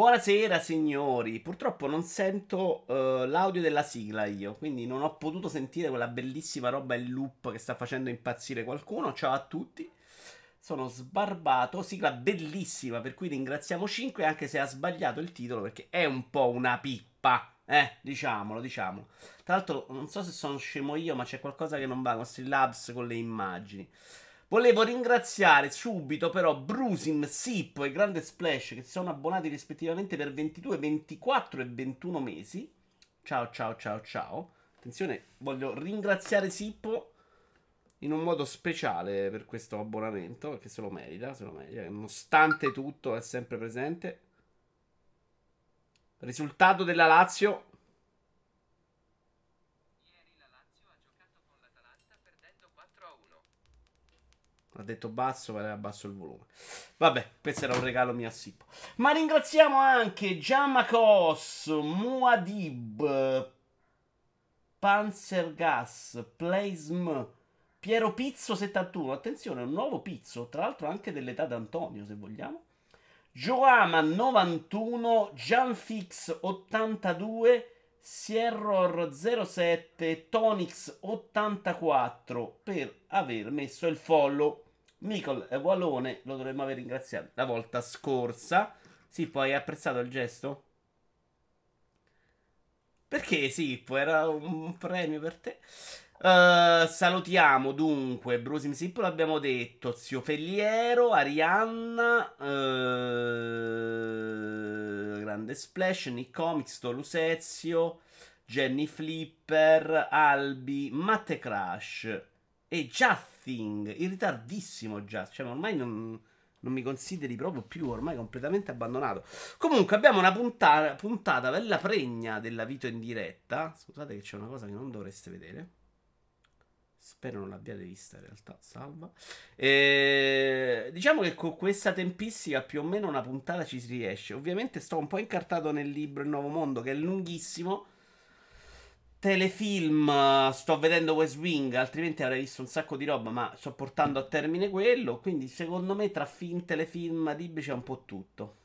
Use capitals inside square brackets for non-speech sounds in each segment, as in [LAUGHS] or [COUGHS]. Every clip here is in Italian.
Buonasera signori, purtroppo non sento uh, l'audio della sigla io, quindi non ho potuto sentire quella bellissima roba in loop che sta facendo impazzire qualcuno. Ciao a tutti, sono sbarbato, sigla bellissima per cui ringraziamo 5 anche se ha sbagliato il titolo perché è un po' una pippa, eh, diciamolo, diciamo. Tra l'altro non so se sono scemo io ma c'è qualcosa che non va con Streamlabs con le immagini. Volevo ringraziare subito però Brusim, Sip e Grande Splash che si sono abbonati rispettivamente per 22, 24 e 21 mesi. Ciao ciao ciao ciao. Attenzione, voglio ringraziare Sippo in un modo speciale per questo abbonamento perché se lo merita, se lo merita, nonostante tutto è sempre presente. Risultato della Lazio Ha detto basso, ma abbasso il volume. Vabbè, questo era un regalo mio a Sippo. Ma ringraziamo anche Giamacos, Muadib, Panzergas, Playsm, Piero Pizzo 71. Attenzione, un nuovo pizzo, tra l'altro anche dell'età d'Antonio, se vogliamo. Joama 91, Gianfix 82, Sierror 07, Tonix 84 per aver messo il follow. Nicol e lo dovremmo aver ringraziato la volta scorsa. Poi hai apprezzato il gesto? Perché sì, era un premio per te. Uh, salutiamo dunque Brusim Sip, l'abbiamo detto, Zio Felliero, Arianna, uh, Grande Splash, Nick Comics, Tolusezio, Jenny Flipper, Albi, Matte Crash e Jathing, in ritardissimo Just, cioè ormai non, non, mi consideri proprio più, ormai completamente abbandonato. Comunque abbiamo una puntata, puntata bella pregna della Vito in diretta, scusate che c'è una cosa che non dovreste vedere. Spero non l'abbiate vista in realtà, salva. E... Diciamo che con questa tempistica più o meno una puntata ci si riesce. Ovviamente sto un po' incartato nel libro Il Nuovo Mondo che è lunghissimo telefilm sto vedendo West Wing, altrimenti avrei visto un sacco di roba, ma sto portando a termine quello, quindi secondo me tra film, telefilm, libri c'è un po' tutto.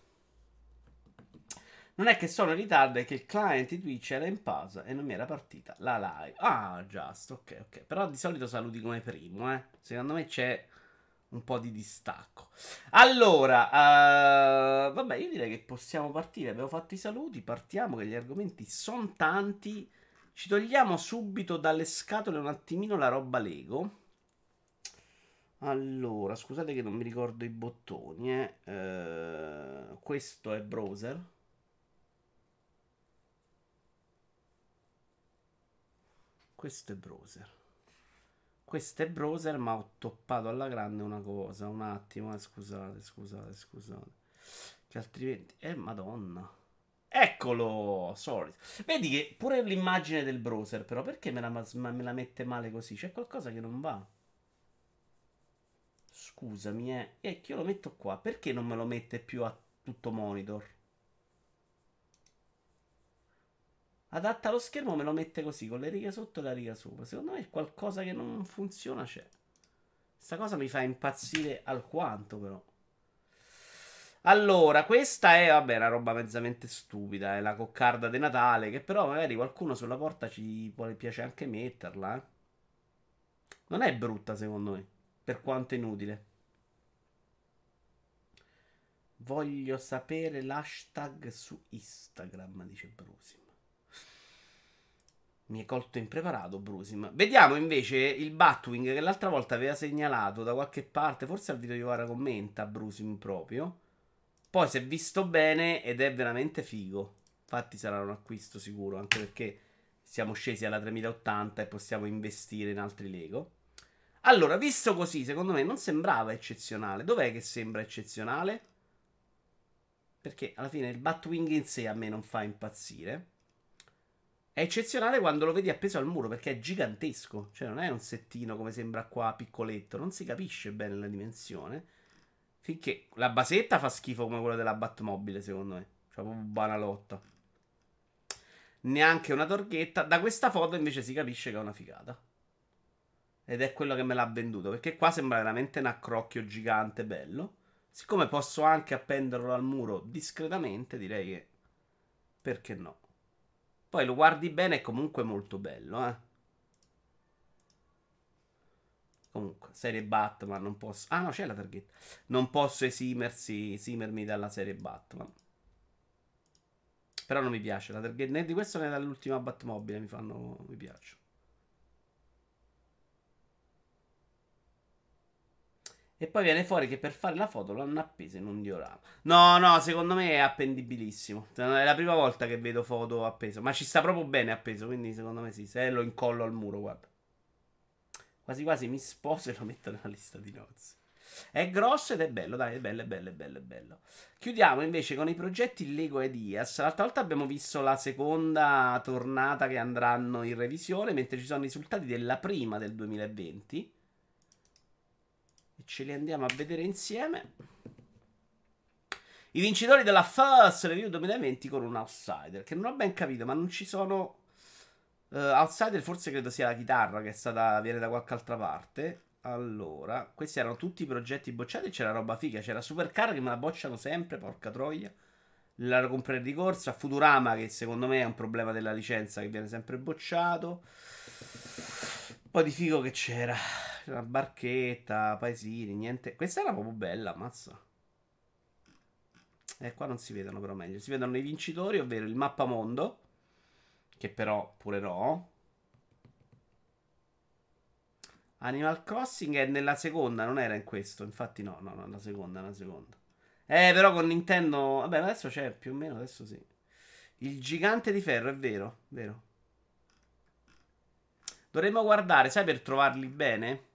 Non è che sono in ritardo, è che il client di Twitch era in pausa e non mi era partita la live. Ah, just, ok, ok. Però di solito saluti come primo, eh. Secondo me c'è un po' di distacco. Allora, uh, vabbè, io direi che possiamo partire. Abbiamo fatto i saluti, partiamo che gli argomenti sono tanti. Ci togliamo subito dalle scatole un attimino la roba Lego. Allora, scusate che non mi ricordo i bottoni. Eh. Uh, questo è browser. Questo è browser. Questo è browser, ma ho toppato alla grande una cosa. Un attimo, eh, scusate, scusate, scusate. Che altrimenti... Eh, madonna. Eccolo, sorry. Vedi che pure l'immagine del browser, però, perché me la, me la mette male così? C'è qualcosa che non va. Scusami, eh. E che io lo metto qua. Perché non me lo mette più a tutto monitor? Adatta lo schermo, me lo mette così, con le righe sotto e la riga sopra. Secondo me qualcosa che non funziona, c'è. Questa cosa mi fa impazzire alquanto, però. Allora, questa è, vabbè, una roba mezzamente stupida, è la coccarda di Natale, che però magari qualcuno sulla porta ci vuole, piace anche metterla, eh. Non è brutta, secondo me, per quanto inutile. Voglio sapere l'hashtag su Instagram, dice Brusim. Mi è colto impreparato, Brusim. Vediamo invece il Batwing che l'altra volta aveva segnalato da qualche parte, forse al video di Vara commenta Brusim proprio. Poi si è visto bene ed è veramente figo. Infatti sarà un acquisto sicuro, anche perché siamo scesi alla 3080 e possiamo investire in altri Lego. Allora, visto così, secondo me non sembrava eccezionale. Dov'è che sembra eccezionale? Perché alla fine il Batwing in sé a me non fa impazzire. È eccezionale quando lo vedi appeso al muro perché è gigantesco. Cioè, non è un settino come sembra qua piccoletto. Non si capisce bene la dimensione. Finché la basetta fa schifo come quella della Batmobile, secondo me. Cioè, proprio banalotta. Neanche una torghetta. Da questa foto invece si capisce che è una figata. Ed è quello che me l'ha venduto. Perché qua sembra veramente un accrocchio gigante bello. Siccome posso anche appenderlo al muro discretamente, direi che perché no? Poi lo guardi bene, è comunque molto bello, eh. Comunque, serie Batman non posso. Ah, no, c'è la targhetta. Non posso esimersi, esimermi dalla serie Batman. Però non mi piace la targhetta. Né di questo né dall'ultima Batmobile mi fanno. Mi piacciono. E poi viene fuori che per fare la foto l'hanno appesa in un diorama. No, no, secondo me è appendibilissimo. È la prima volta che vedo foto appeso. Ma ci sta proprio bene appeso. Quindi secondo me sì. Se lo incollo al muro, guarda. Quasi quasi mi sposo e lo metto nella lista di nozze. È grosso ed è bello, dai, è bello, è bello, è bello, è bello. Chiudiamo invece con i progetti Lego e Dias. L'altra volta abbiamo visto la seconda tornata che andranno in revisione, mentre ci sono i risultati della prima del 2020. E ce li andiamo a vedere insieme. I vincitori della First Review 2020 con un outsider, che non ho ben capito, ma non ci sono Uh, Outsider forse credo sia la chitarra che è stata viene da qualche altra parte. Allora, questi erano tutti i progetti bocciati. C'era roba figa. C'era Supercar che me la bocciano sempre, porca troia. La comprare di corsa. Futurama, che secondo me è un problema della licenza che viene sempre bocciato. Poi di figo che c'era. Una barchetta, paesini, niente. Questa era proprio bella, mazza. E eh, qua non si vedono però meglio. Si vedono i vincitori, ovvero il mappamondo che però pure no. Animal Crossing è nella seconda, non era in questo. Infatti, no, no, no, la seconda, la seconda. Eh, però con Nintendo. Vabbè, adesso c'è più o meno, adesso sì. Il gigante di ferro, è vero, vero. Dovremmo guardare, sai, per trovarli bene?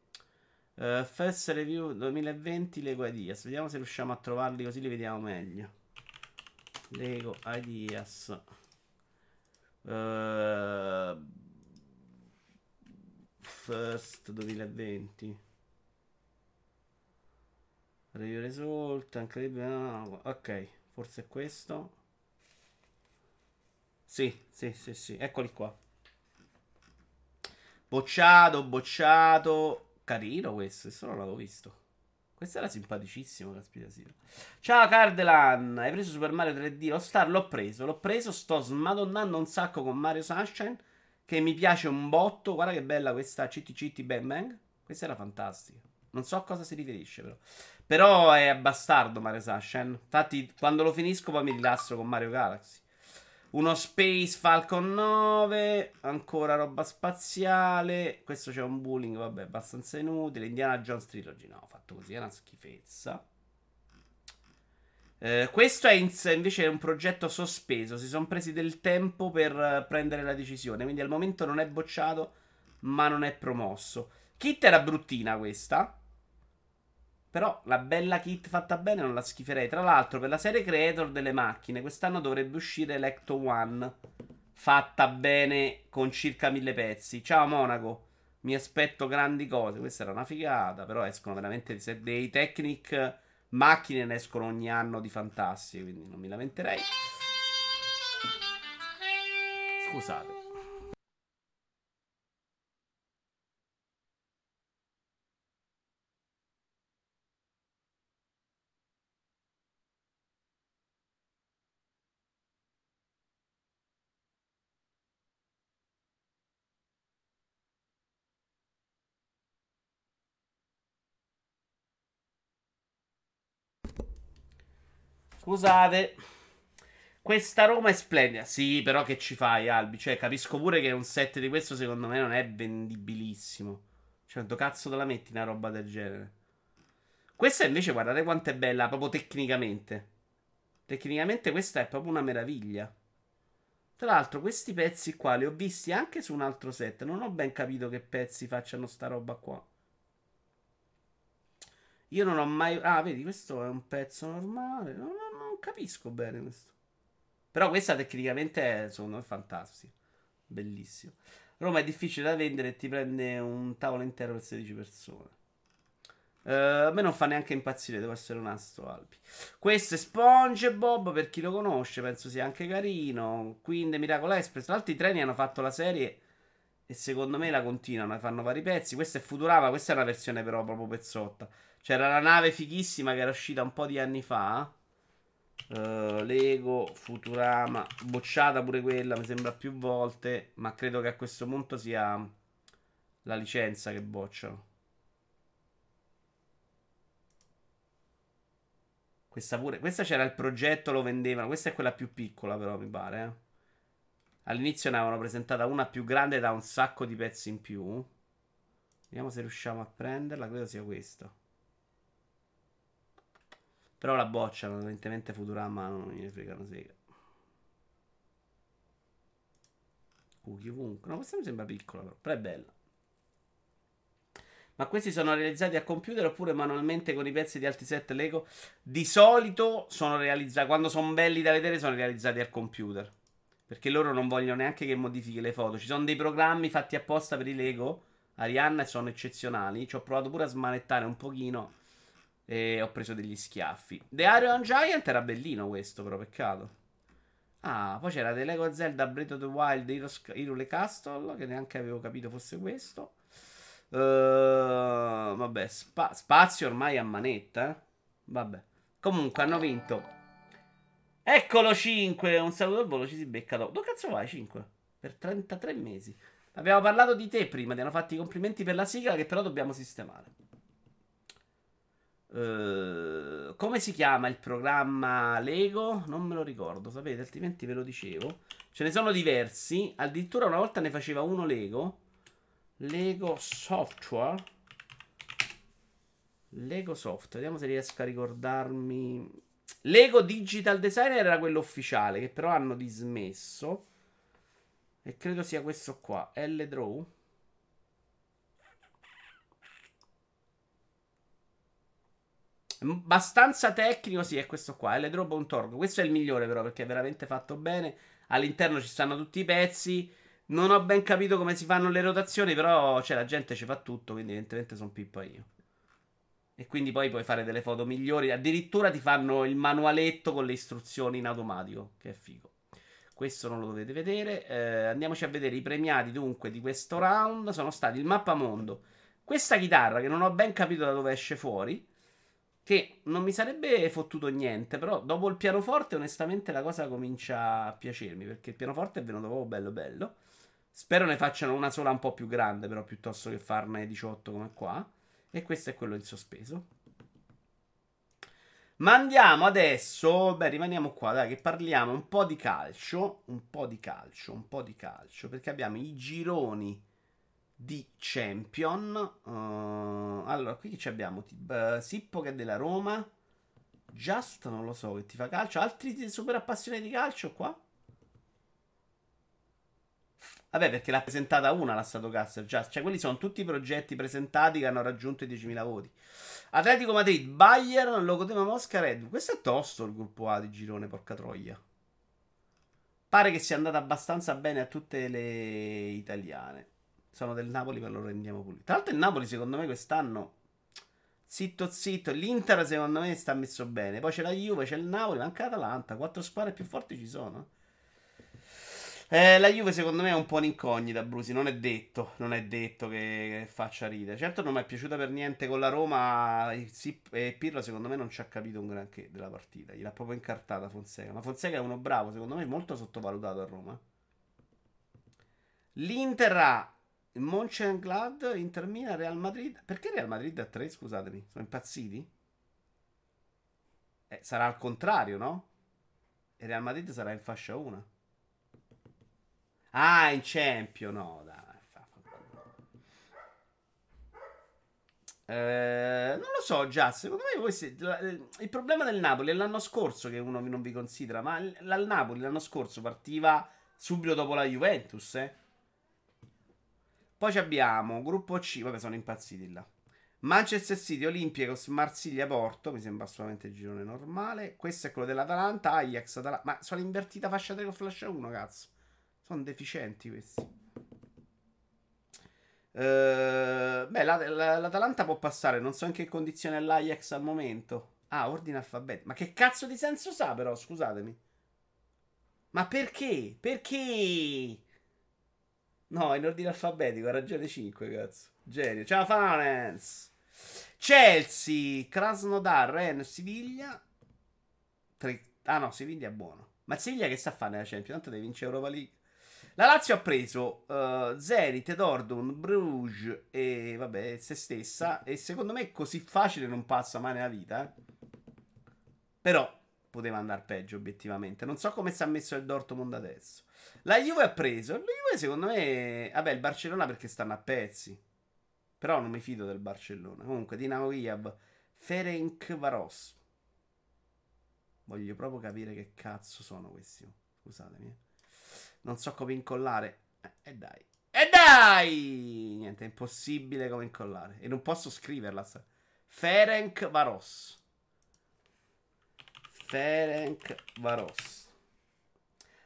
Uh, First Review 2020 Lego Ideas. Vediamo se riusciamo a trovarli così li vediamo meglio. Lego Ideas. Uh, first 2020. Review result. No, ok, forse è questo. Sì, sì, sì, sì, eccoli qua. Bocciato, bocciato. Carino questo, questo non l'avevo visto. Questo era simpaticissimo, caspita sì. Ciao Cardelan, hai preso Super Mario 3D Lo Star? L'ho preso, l'ho preso, sto smadonnando un sacco con Mario Sunshine, che mi piace un botto. Guarda che bella questa Citty Citty Bang Bang. Questa era fantastica. Non so a cosa si riferisce però. Però è bastardo Mario Sunshine. Infatti quando lo finisco poi mi rilasso con Mario Galaxy. Uno Space Falcon 9, ancora roba spaziale. Questo c'è un bullying, vabbè, abbastanza inutile. Indiana Jones Trilogy, no, fatto così, è una schifezza. Eh, questo è in, invece un progetto sospeso. Si sono presi del tempo per prendere la decisione. Quindi al momento non è bocciato, ma non è promosso. Kit era bruttina questa. Però la bella kit fatta bene non la schiferei. Tra l'altro, per la serie creator delle macchine, quest'anno dovrebbe uscire l'Ecto One. Fatta bene con circa mille pezzi. Ciao Monaco. Mi aspetto grandi cose. Questa era una figata. Però escono veramente dei Technic macchine. Ne escono ogni anno di fantastiche. Quindi non mi lamenterei. Scusate. Scusate. Questa Roma è splendida. Sì, però che ci fai, Albi? Cioè, capisco pure che un set di questo secondo me non è vendibilissimo. Cioè, quanto cazzo te la metti una roba del genere? Questa invece, guardate quanto è bella, proprio tecnicamente. Tecnicamente questa è proprio una meraviglia. Tra l'altro, questi pezzi qua li ho visti anche su un altro set. Non ho ben capito che pezzi facciano sta roba qua. Io non ho mai. Ah, vedi, questo è un pezzo normale. Non, non, non capisco bene questo. Però questa tecnicamente è, secondo me, fantastica. Bellissimo. Roma è difficile da vendere e ti prende un tavolo intero per 16 persone. Uh, a me non fa neanche impazzire, devo essere onesto, Alpi. Questo è SpongeBob, per chi lo conosce, penso sia anche carino. Quindi Miracle Express. Tra l'altro i treni hanno fatto la serie e secondo me la continuano, fanno vari pezzi. Questo è Futurama, questa è una versione però proprio pezzotta. C'era la nave fighissima che era uscita un po' di anni fa. Uh, Lego, Futurama, bocciata pure quella, mi sembra più volte, ma credo che a questo punto sia la licenza che bocciano. Questa pure, questa c'era il progetto, lo vendevano, questa è quella più piccola però mi pare. Eh. All'inizio ne avevano presentata una più grande da un sacco di pezzi in più. Vediamo se riusciamo a prenderla, credo sia questa. Però la bocciano, evidentemente Futurama non ne fregano sega. Cookie ovunque. No, questa mi sembra piccola però, però è bella. Ma questi sono realizzati a computer oppure manualmente con i pezzi di altri set Lego? Di solito sono realizzati, quando sono belli da vedere, sono realizzati al computer. Perché loro non vogliono neanche che modifichi le foto. Ci sono dei programmi fatti apposta per i Lego. Arianna sono eccezionali. Ci ho provato pure a smanettare un pochino. E ho preso degli schiaffi. The Iron Giant era bellino questo, però peccato. Ah, poi c'era The Lego Zelda Breath of the Wild Hyrule Castle, che neanche avevo capito fosse questo. Uh, vabbè, spa- spazio ormai a manetta. Eh? Vabbè. Comunque hanno vinto. Eccolo 5. Un saluto al volo. Ci si becca dopo. Dove cazzo vai 5? Per 33 mesi. Abbiamo parlato di te prima. Ti hanno fatto i complimenti per la sigla che però dobbiamo sistemare. Uh, come si chiama il programma Lego? Non me lo ricordo, sapete, altrimenti ve lo dicevo. Ce ne sono diversi. Addirittura una volta ne faceva uno Lego. Lego Software. Lego Software. Vediamo se riesco a ricordarmi. Lego Digital Designer era quello ufficiale, che però hanno dismesso. E credo sia questo qua. L Abbastanza tecnico, sì, è questo qua, L-Draw.org. Questo è il migliore però perché è veramente fatto bene. All'interno ci stanno tutti i pezzi. Non ho ben capito come si fanno le rotazioni, però cioè, la gente ci fa tutto, quindi evidentemente sono pippa io. E quindi poi puoi fare delle foto migliori. Addirittura ti fanno il manualetto con le istruzioni in automatico, che è figo. Questo non lo dovete vedere. Eh, andiamoci a vedere i premiati dunque di questo round. Sono stati il mappamondo. Questa chitarra che non ho ben capito da dove esce fuori. Che non mi sarebbe fottuto niente, però dopo il pianoforte onestamente la cosa comincia a piacermi, perché il pianoforte è venuto proprio bello bello. Spero ne facciano una sola un po' più grande, però piuttosto che farne 18 come qua. E questo è quello in sospeso. Ma andiamo adesso, beh, rimaniamo qua, dai, che parliamo un po' di calcio, un po' di calcio, un po' di calcio, perché abbiamo i gironi di Champion. Uh, allora, qui ci abbiamo uh, Sippo che è della Roma. Just non lo so che ti fa calcio. Altri super appassionati di calcio qua? Vabbè, perché l'ha presentata una la Stratocaster. Just. Cioè, quelli sono tutti i progetti presentati che hanno raggiunto i 10.000 voti. Atletico Madrid, Bayern, Locotema Mosca, Red. Questo è tosto il gruppo A di girone, porca troia. Pare che sia andata abbastanza bene a tutte le italiane. Sono del Napoli, ma lo rendiamo pulito. Tra l'altro, il Napoli, secondo me, quest'anno. Zitto, zitto. L'Inter, secondo me, sta messo bene. Poi c'è la Juve, c'è il Napoli, manca l'Atalanta. Quattro squadre più forti ci sono. Eh, la Juve, secondo me, è un po' un'incognita, Brusi. Non è detto. Non è detto che, che faccia ridere. Certo, non mi è piaciuta per niente con la Roma. E Pirlo, secondo me, non ci ha capito un granché della partita. Gliel'ha proprio incartata Fonseca. Ma Fonseca è uno bravo, secondo me, molto sottovalutato a Roma. L'Inter ha il Mönchengladbach, Inter Milan, Real Madrid. Perché Real Madrid a 3? Scusatemi, sono impazziti? Eh, sarà al contrario, no? E Real Madrid sarà in fascia 1. Ah, in Champion, no, dai. Eh, non lo so, già. Secondo me voi siete, il problema del Napoli è l'anno scorso che uno non vi considera. Ma il Napoli l'anno scorso partiva subito dopo la Juventus, eh. Poi abbiamo gruppo C, vabbè sono impazziti là. Manchester City, Olympiacos, Marsiglia, Porto, mi sembra assolutamente il girone normale. Questo è quello dell'Atalanta, Ajax, Atalanta. Ma sono invertita fascia 3 con flash 1, cazzo. Sono deficienti questi. Uh, beh, la, la, l'Atalanta può passare, non so in che condizione è l'Ajax al momento. Ah, ordine alfabetico. Ma che cazzo di senso sa però, scusatemi. Ma perché? Perché? No, in ordine alfabetico, ha ragione 5, cazzo. Genio. Ciao, Fanens. Chelsea, Krasnodar, Ren, Siviglia. Tre... Ah no, Siviglia è buono. Ma Siviglia che sta a fare nella Champions? Tanto deve vincere Europa League. La Lazio ha preso uh, Zenit, Dortmund, Bruges e vabbè, se stessa. E secondo me così facile non passa mai nella vita. Eh. Però poteva andare peggio, obiettivamente. Non so come si è messo il Dortmund adesso. La Juve ha preso. La Juve, secondo me. Vabbè, il Barcellona perché stanno a pezzi. Però non mi fido del Barcellona. Comunque, Dinamo Kiev, Ferenc Varos. Voglio proprio capire che cazzo sono questi. Scusatemi. Non so come incollare. Eh, e eh dai. E dai! Niente, è impossibile come incollare. E non posso scriverla. Ferenc Varos. Ferenc Varos.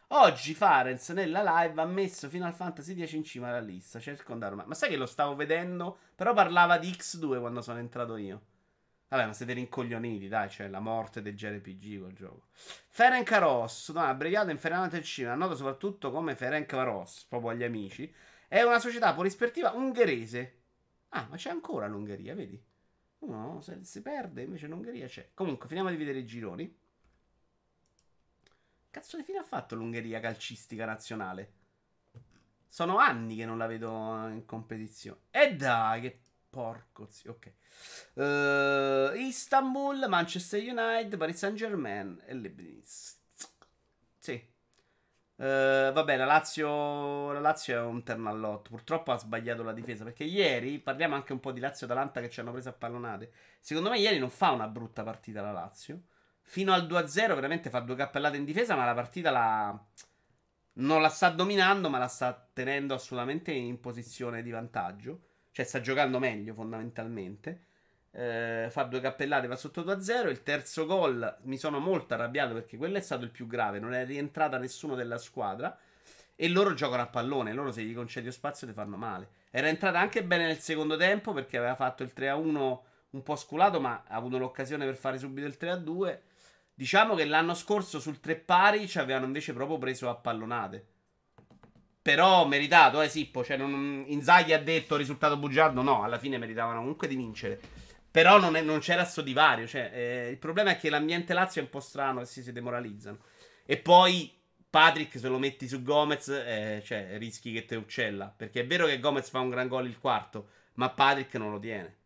Oggi Farenz nella live ha messo Final Fantasy X in cima alla lista. Cerco. Ma sai che lo stavo vedendo? Però parlava di X2 quando sono entrato io. Vabbè, ma siete rincoglioniti, dai, cioè la morte del JRPG quel gioco. Ferenc Varos, no, abbreviato inferiormente al cinema, noto soprattutto come Ferenc Varos, proprio agli amici, è una società polisportiva ungherese. Ah, ma c'è ancora l'Ungheria, vedi? Uno se si perde, invece l'Ungheria c'è. Comunque, finiamo di vedere i gironi. Cazzo di fine ha fatto l'Ungheria calcistica nazionale? Sono anni che non la vedo in competizione. E dai, che porco zio. Ok. Uh, Istanbul, Manchester United, Paris Saint Germain e Leibniz. Sì. Uh, vabbè, la Lazio, la Lazio è un ternallotto. Purtroppo ha sbagliato la difesa. Perché ieri parliamo anche un po' di Lazio Atalanta che ci hanno preso a pallonate. Secondo me, ieri non fa una brutta partita la Lazio fino al 2-0 veramente fa due cappellate in difesa, ma la partita la... non la sta dominando, ma la sta tenendo assolutamente in posizione di vantaggio. Cioè sta giocando meglio fondamentalmente. Eh, fa due cappellate, va sotto 2-0. Il terzo gol mi sono molto arrabbiato perché quello è stato il più grave. Non è rientrata nessuno della squadra. E loro giocano a pallone. Loro se gli concedi spazio ti fanno male. Era entrata anche bene nel secondo tempo perché aveva fatto il 3-1 un po' sculato, ma ha avuto l'occasione per fare subito il 3-2. Diciamo che l'anno scorso sul tre pari ci avevano invece proprio preso a pallonate. Però meritato, eh Sippo. Cioè, non, Inzaghi ha detto risultato bugiardo. No, alla fine meritavano comunque di vincere. Però non, è, non c'era sto divario. Cioè, eh, il problema è che l'ambiente Lazio è un po' strano e si, si demoralizzano. E poi Patrick, se lo metti su Gomez, eh, cioè, rischi che te uccella. Perché è vero che Gomez fa un gran gol il quarto, ma Patrick non lo tiene.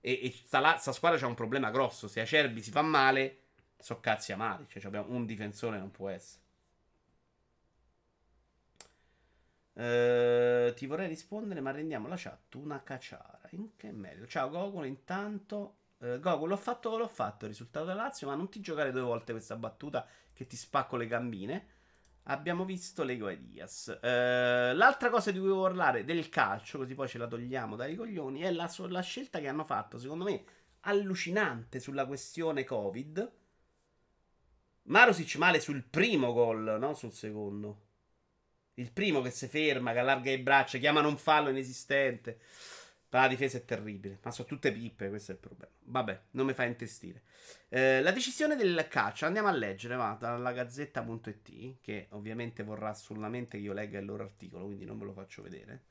E, e sta, sta squadra c'ha un problema grosso. Se Acerbi si fa male so cazzi amati. Cioè, abbiamo un difensore, non può essere. Uh, ti vorrei rispondere, ma rendiamo la chat una cacciara. In che merito? Ciao Gogol, intanto. Uh, Gogol, l'ho fatto, l'ho fatto il risultato della Lazio, ma non ti giocare due volte questa battuta che ti spacco le gambine. Abbiamo visto Lego Diaz. Uh, l'altra cosa di cui volevo parlare del calcio, così poi ce la togliamo dai coglioni, è la, la scelta che hanno fatto, secondo me, allucinante sulla questione Covid Marusic male sul primo gol, non sul secondo. Il primo che si ferma, che allarga i braccia, chiamano un fallo inesistente. la difesa è terribile. Ma sono tutte pippe, questo è il problema. Vabbè, non mi fa intestire. Eh, la decisione del calcio, andiamo a leggere, va, dalla gazzetta.it, che ovviamente vorrà assolutamente che io legga il loro articolo, quindi non ve lo faccio vedere.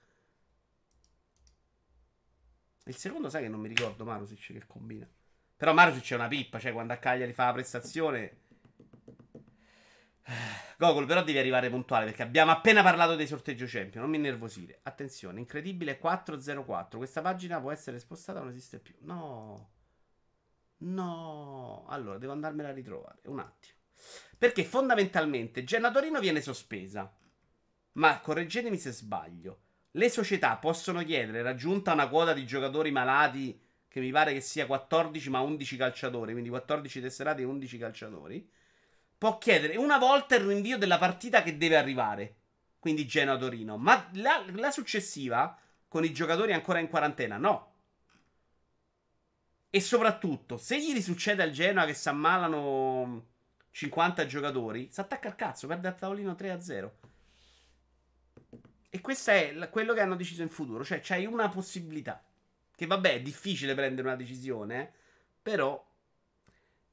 Il secondo, sai che non mi ricordo Marusic che combina. Però Marusic è una pippa, cioè quando a Cagliari fa la prestazione Gogol, però devi arrivare puntuale perché abbiamo appena parlato dei sorteggio champion. Non mi innervosire. Attenzione, incredibile 404. Questa pagina può essere spostata, non esiste più. No, no. Allora, devo andarmela a ritrovare. Un attimo. Perché fondamentalmente Genna Torino viene sospesa. Ma correggetemi se sbaglio. Le società possono chiedere, raggiunta una quota di giocatori malati, che mi pare che sia 14 ma 11 calciatori, quindi 14 tesserati e 11 calciatori può chiedere una volta il rinvio della partita che deve arrivare. Quindi Genoa-Torino. Ma la, la successiva, con i giocatori ancora in quarantena, no. E soprattutto, se gli succede al Genoa che si ammalano 50 giocatori, si attacca al cazzo, perde al tavolino 3-0. E questo è quello che hanno deciso in futuro. Cioè, c'hai una possibilità. Che vabbè, è difficile prendere una decisione, però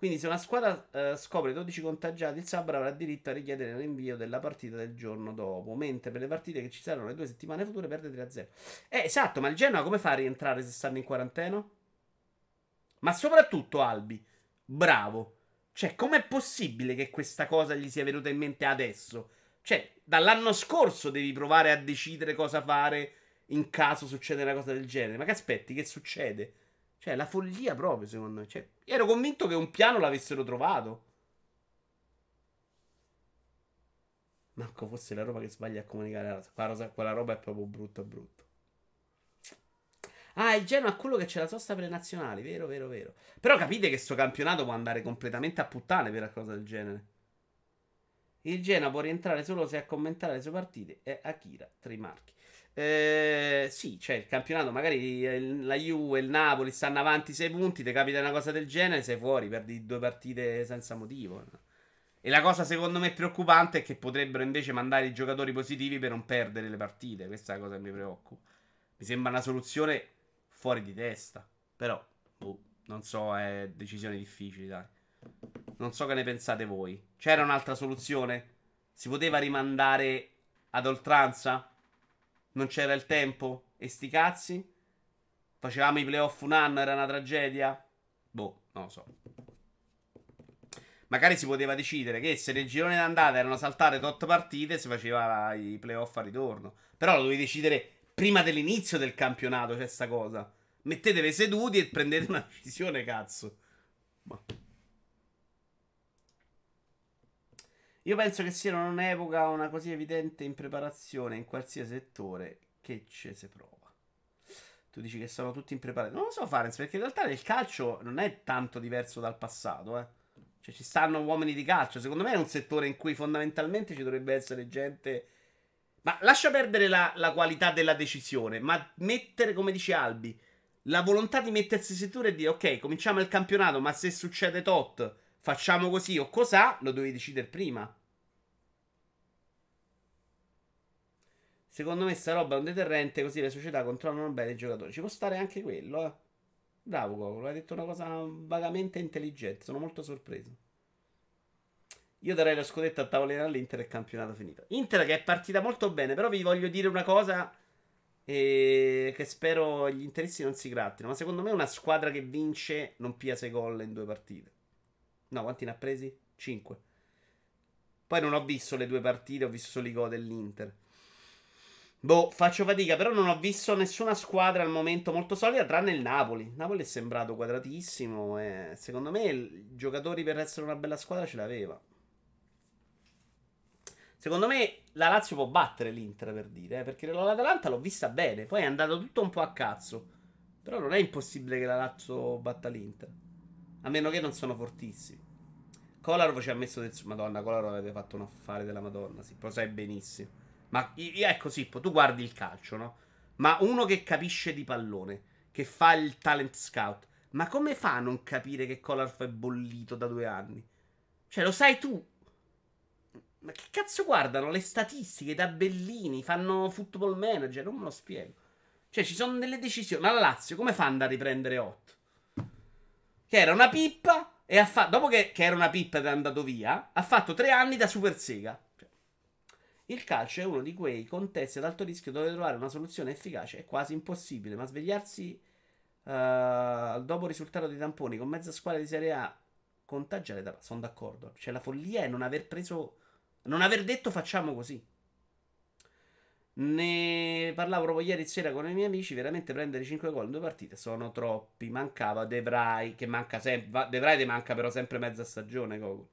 quindi, se una squadra eh, scopre 12 contagiati, il sabato avrà diritto a richiedere il rinvio della partita del giorno dopo. Mentre per le partite che ci saranno le due settimane future perde 3-0. Eh, esatto, ma il Genoa come fa a rientrare se stanno in quarantena? Ma soprattutto Albi, bravo. Cioè, com'è possibile che questa cosa gli sia venuta in mente adesso? Cioè, dall'anno scorso devi provare a decidere cosa fare in caso succede una cosa del genere. Ma che aspetti? Che succede? Cioè, la follia proprio, secondo me. Cioè, ero convinto che un piano l'avessero trovato. Manco fosse la roba che sbaglia a comunicare la Quella, roba è proprio brutta, brutta. Ah, il Genoa è quello che c'è la sosta per le nazionali, vero, vero, vero. Però capite che sto campionato può andare completamente a puttane per una cosa del genere. Il Genoa può rientrare solo se a commentare le sue partite è Akira Trimarchi. Eh, sì, cioè il campionato, magari la Juve e il Napoli stanno avanti 6 punti, ti capita una cosa del genere, sei fuori, perdi due partite senza motivo. E la cosa secondo me preoccupante è che potrebbero invece mandare i giocatori positivi per non perdere le partite. Questa è la cosa che mi preoccupa. Mi sembra una soluzione fuori di testa. Però, boh, non so, è decisioni difficili, dai. Non so che ne pensate voi. C'era un'altra soluzione? Si poteva rimandare ad oltranza? Non c'era il tempo? E sti cazzi? Facevamo i playoff un anno, era una tragedia? Boh, non lo so. Magari si poteva decidere che se nel girone d'andata erano saltate tot partite, si faceva i playoff a ritorno. Però lo dovevi decidere prima dell'inizio del campionato, c'è sta cosa. Mettetevi seduti e prendete una decisione, cazzo. Ma... Io penso che sia un'epoca, una così evidente in preparazione in qualsiasi settore che ci si prova. Tu dici che sono tutti impreparati. Non lo so, Farenz, perché in realtà nel calcio non è tanto diverso dal passato, eh. Cioè, ci stanno uomini di calcio. Secondo me è un settore in cui fondamentalmente ci dovrebbe essere gente. Ma lascia perdere la, la qualità della decisione, ma mettere, come dice Albi, la volontà di mettersi in settore e dire ok, cominciamo il campionato, ma se succede tot facciamo così o cos'ha, lo dovevi decidere prima. Secondo me sta roba è un deterrente, così le società controllano bene i giocatori. Ci può stare anche quello, eh. Bravo Cocolo, hai detto una cosa vagamente intelligente, sono molto sorpreso. Io darei lo scudetto a tavolino all'Inter e campionato finito. Inter che è partita molto bene, però vi voglio dire una cosa e che spero gli interessi non si grattino. Ma secondo me una squadra che vince non pia 6 gol in due partite. No, quanti ne ha presi? 5. Poi non ho visto le due partite, ho visto solo i gol dell'Inter. Boh, faccio fatica, però non ho visto nessuna squadra al momento molto solida, tranne il Napoli. Napoli è sembrato quadratissimo e secondo me i giocatori per essere una bella squadra ce l'aveva. Secondo me la Lazio può battere l'Inter per dire, eh, perché l'Atalanta l'ho vista bene, poi è andato tutto un po' a cazzo. Però non è impossibile che la Lazio batta l'Inter. A meno che non sono fortissimi. Kolarov ci ha messo del... Madonna, Kolarov avete fatto un affare della Madonna, sì, lo sai benissimo. Ma ecco, Sippo, tu guardi il calcio, no? Ma uno che capisce di pallone, che fa il talent scout, ma come fa a non capire che Kolarov è bollito da due anni? Cioè, lo sai tu. Ma che cazzo guardano le statistiche, i tabellini, fanno football manager, non me lo spiego. Cioè, ci sono delle decisioni. Ma la Lazio come fa ad andare a riprendere 8? Che era una pippa e ha fatto. Dopo che, che, era una pippa ed è andato via, ha fatto tre anni da super sega. Cioè, il calcio è uno di quei contesti ad alto rischio dove trovare una soluzione efficace è quasi impossibile, ma svegliarsi uh, dopo il risultato dei tamponi con mezza squadra di Serie A contagiare, sono d'accordo. Cioè, la follia è non aver preso. Non aver detto facciamo così. Ne parlavo proprio ieri sera con i miei amici. Veramente prendere 5 gol in due partite sono troppi. Mancava De Vrij, che manca sempre. De Vrij manca però sempre mezza stagione. Coco.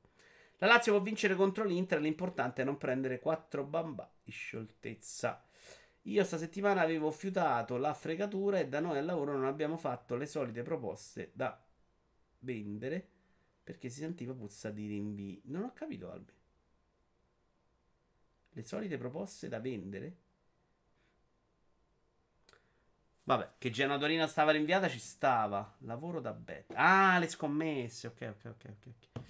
La Lazio può vincere contro l'Inter. L'importante è non prendere 4 bambà di scioltezza. Io sta settimana avevo fiutato la fregatura e da noi al lavoro non abbiamo fatto le solite proposte da vendere perché si sentiva puzza di rinvii. Non ho capito, Albi. Le solite proposte da vendere? Vabbè, che Genoa Torino stava rinviata ci stava. Lavoro da bet. Ah, le scommesse. Ok, ok, ok, ok.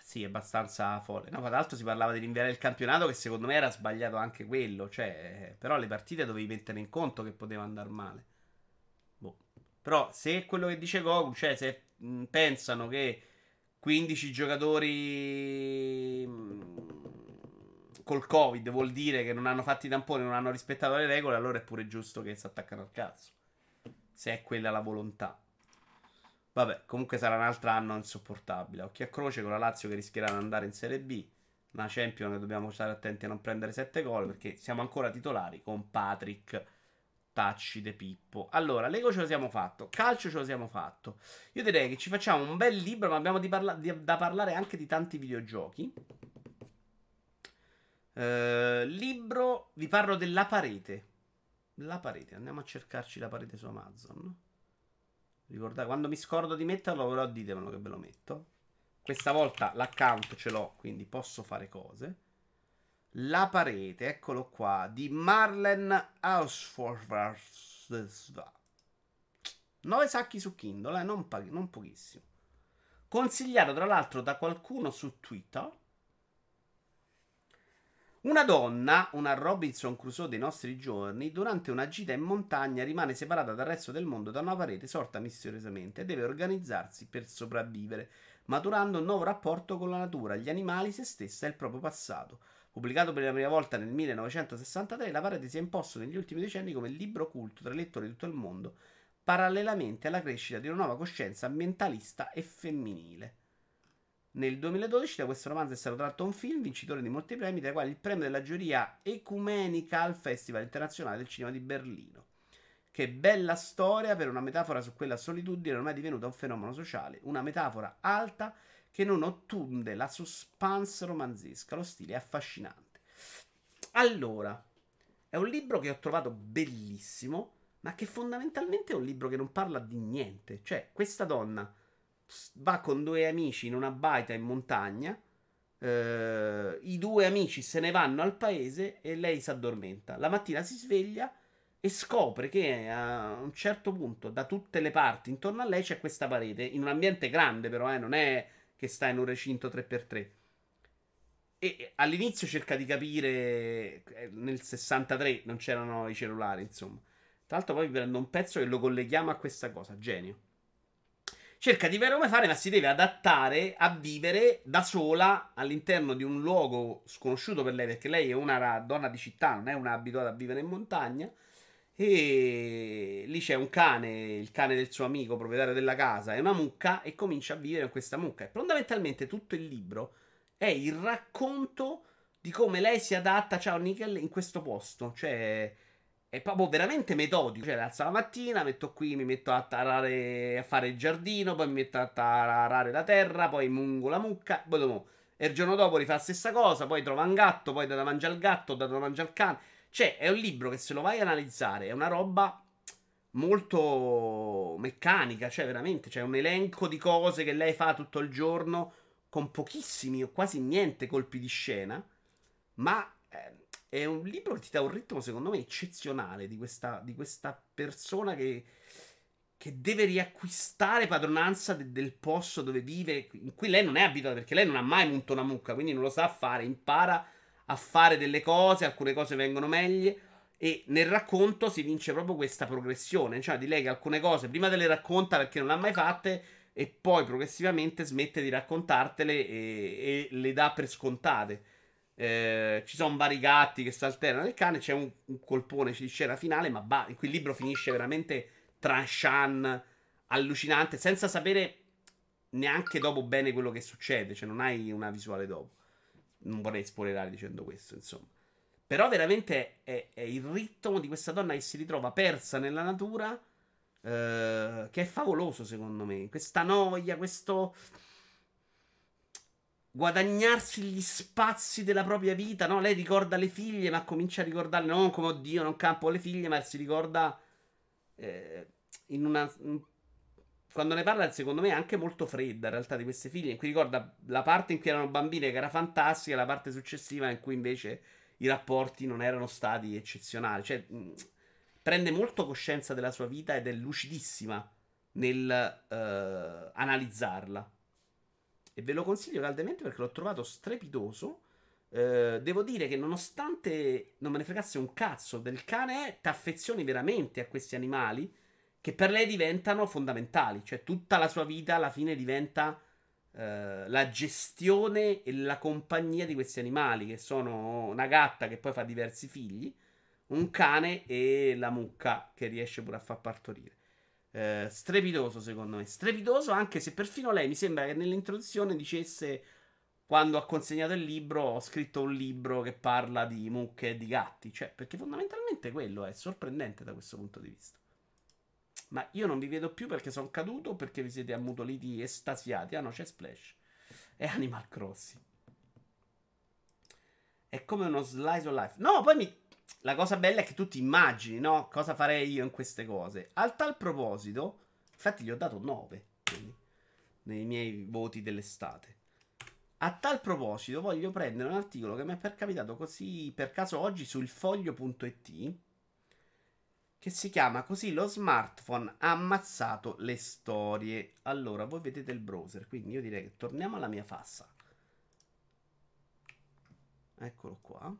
Sì, è abbastanza folle. No, tra l'altro si parlava di rinviare il campionato che secondo me era sbagliato anche quello. Cioè, però le partite dovevi mettere in conto che poteva andare male. Boh. Però se quello che dice Goku, cioè se mh, pensano che 15 giocatori... Mh, col Covid vuol dire che non hanno fatto i tamponi, non hanno rispettato le regole, allora è pure giusto che si attaccano al cazzo. Se è quella la volontà. Vabbè, comunque sarà un altro anno insopportabile. Occhi a croce con la Lazio che rischierà di andare in Serie B. Una Champion che dobbiamo stare attenti a non prendere 7 gol perché siamo ancora titolari con Patrick, Tacci, De Pippo. Allora, Lego ce lo siamo fatto, calcio ce lo siamo fatto. Io direi che ci facciamo un bel libro, ma abbiamo parla- di- da parlare anche di tanti videogiochi. Uh, libro, vi parlo della parete. La parete, andiamo a cercarci la parete su Amazon. Ricordate, quando mi scordo di metterlo, però ditemelo che ve lo metto. Questa volta l'account ce l'ho, quindi posso fare cose. La parete, eccolo qua, di Marlen Hausforth. 9 sacchi su Kindle, eh, non, pag- non pochissimo. Consigliato tra l'altro da qualcuno su Twitter. Una donna, una Robinson Crusoe dei nostri giorni, durante una gita in montagna rimane separata dal resto del mondo da una parete sorta misteriosamente e deve organizzarsi per sopravvivere, maturando un nuovo rapporto con la natura, gli animali, se stessa e il proprio passato. Pubblicato per la prima volta nel 1963, la parete si è imposto negli ultimi decenni come libro culto tra i lettori di tutto il mondo, parallelamente alla crescita di una nuova coscienza ambientalista e femminile. Nel 2012 da questo romanzo è stato tratto un film vincitore di molti premi, tra i quali il premio della giuria ecumenica al Festival internazionale del cinema di Berlino. Che bella storia per una metafora su quella solitudine ormai divenuta un fenomeno sociale, una metafora alta che non ottunde la suspense romanzesca, lo stile è affascinante. Allora, è un libro che ho trovato bellissimo, ma che fondamentalmente è un libro che non parla di niente. Cioè, questa donna va con due amici in una baita in montagna. Eh, I due amici se ne vanno al paese e lei si addormenta. La mattina si sveglia e scopre che a un certo punto da tutte le parti intorno a lei c'è questa parete in un ambiente grande però eh, non è che sta in un recinto 3x3 e all'inizio cerca di capire eh, nel 63 non c'erano i cellulari insomma tra l'altro poi vi prendo un pezzo che lo colleghiamo a questa cosa genio cerca di vedere come fare, ma si deve adattare a vivere da sola all'interno di un luogo sconosciuto per lei, perché lei è una donna di città, non è una abituata a vivere in montagna. E lì c'è un cane, il cane del suo amico, proprietario della casa, è una mucca e comincia a vivere con questa mucca. E fondamentalmente tutto il libro è il racconto di come lei si adatta, ciao Nickel, in questo posto. Cioè, è proprio veramente metodico. Cioè, alzo la mattina, metto qui, mi metto a tarare, a fare il giardino, poi mi metto a tarare la terra, poi mungo la mucca, poi dopo, e il giorno dopo rifà la stessa cosa, poi trova un gatto, poi dà da mangiare al gatto, dà da mangiare al cane. Cioè, è un libro che se lo vai a analizzare è una roba molto meccanica, cioè veramente, c'è un elenco di cose che lei fa tutto il giorno con pochissimi o quasi niente colpi di scena, ma eh, è un libro che ti dà un ritmo, secondo me, eccezionale di questa, di questa persona che, che, deve riacquistare padronanza de, del posto dove vive, in cui lei non è abituata, perché lei non ha mai munto una mucca, quindi non lo sa fare, impara a fare delle cose, alcune cose vengono meglio. E nel racconto si vince proprio questa progressione, cioè di lei che alcune cose prima te le racconta perché non le ha mai fatte e poi progressivamente smette di raccontartele e, e le dà per scontate. Eh, ci sono vari gatti che si alternano il cane. C'è un, un colpone di scena finale, ma cui il libro finisce veramente tranchant, allucinante, senza sapere neanche dopo bene quello che succede. Cioè, non hai una visuale dopo. Non vorrei spoilerare dicendo questo, insomma. Però veramente è, è, il ritmo di questa donna che si ritrova persa nella natura. Eh, che è favoloso, secondo me. Questa noia, questo guadagnarsi gli spazi della propria vita, no? Lei ricorda le figlie, ma comincia a ricordarle non come oddio, non campo le figlie, ma si ricorda eh, in una quando ne parla, secondo me, è anche molto fredda in realtà di queste figlie. In cui ricorda la parte in cui erano bambine che era fantastica, la parte successiva in cui invece i rapporti non erano stati eccezionali. Cioè, mh, prende molto coscienza della sua vita ed è lucidissima nel uh, analizzarla. E ve lo consiglio caldemente perché l'ho trovato strepitoso. Uh, devo dire che nonostante non me ne fregasse un cazzo del cane, ti affezioni veramente a questi animali che per lei diventano fondamentali. Cioè tutta la sua vita alla fine diventa uh, la gestione e la compagnia di questi animali, che sono una gatta che poi fa diversi figli, un cane e la mucca che riesce pure a far partorire. Eh, strepitoso secondo me. Strepitoso anche se perfino lei mi sembra che nell'introduzione dicesse quando ha consegnato il libro ho scritto un libro che parla di mucche e di gatti. Cioè, perché fondamentalmente quello è sorprendente da questo punto di vista. Ma io non vi vedo più perché sono caduto perché vi siete ammutoliti estasiati. Ah no, c'è Splash. È Animal Crossing. È come uno slice of life. No, poi mi... La cosa bella è che tu ti immagini, no? Cosa farei io in queste cose. Al tal proposito, infatti gli ho dato 9 quindi, nei miei voti dell'estate. A tal proposito, voglio prendere un articolo che mi è per capitato così per caso oggi sul foglio.it che si chiama così lo smartphone ha ammazzato le storie. Allora, voi vedete il browser, quindi io direi che torniamo alla mia fassa. Eccolo qua.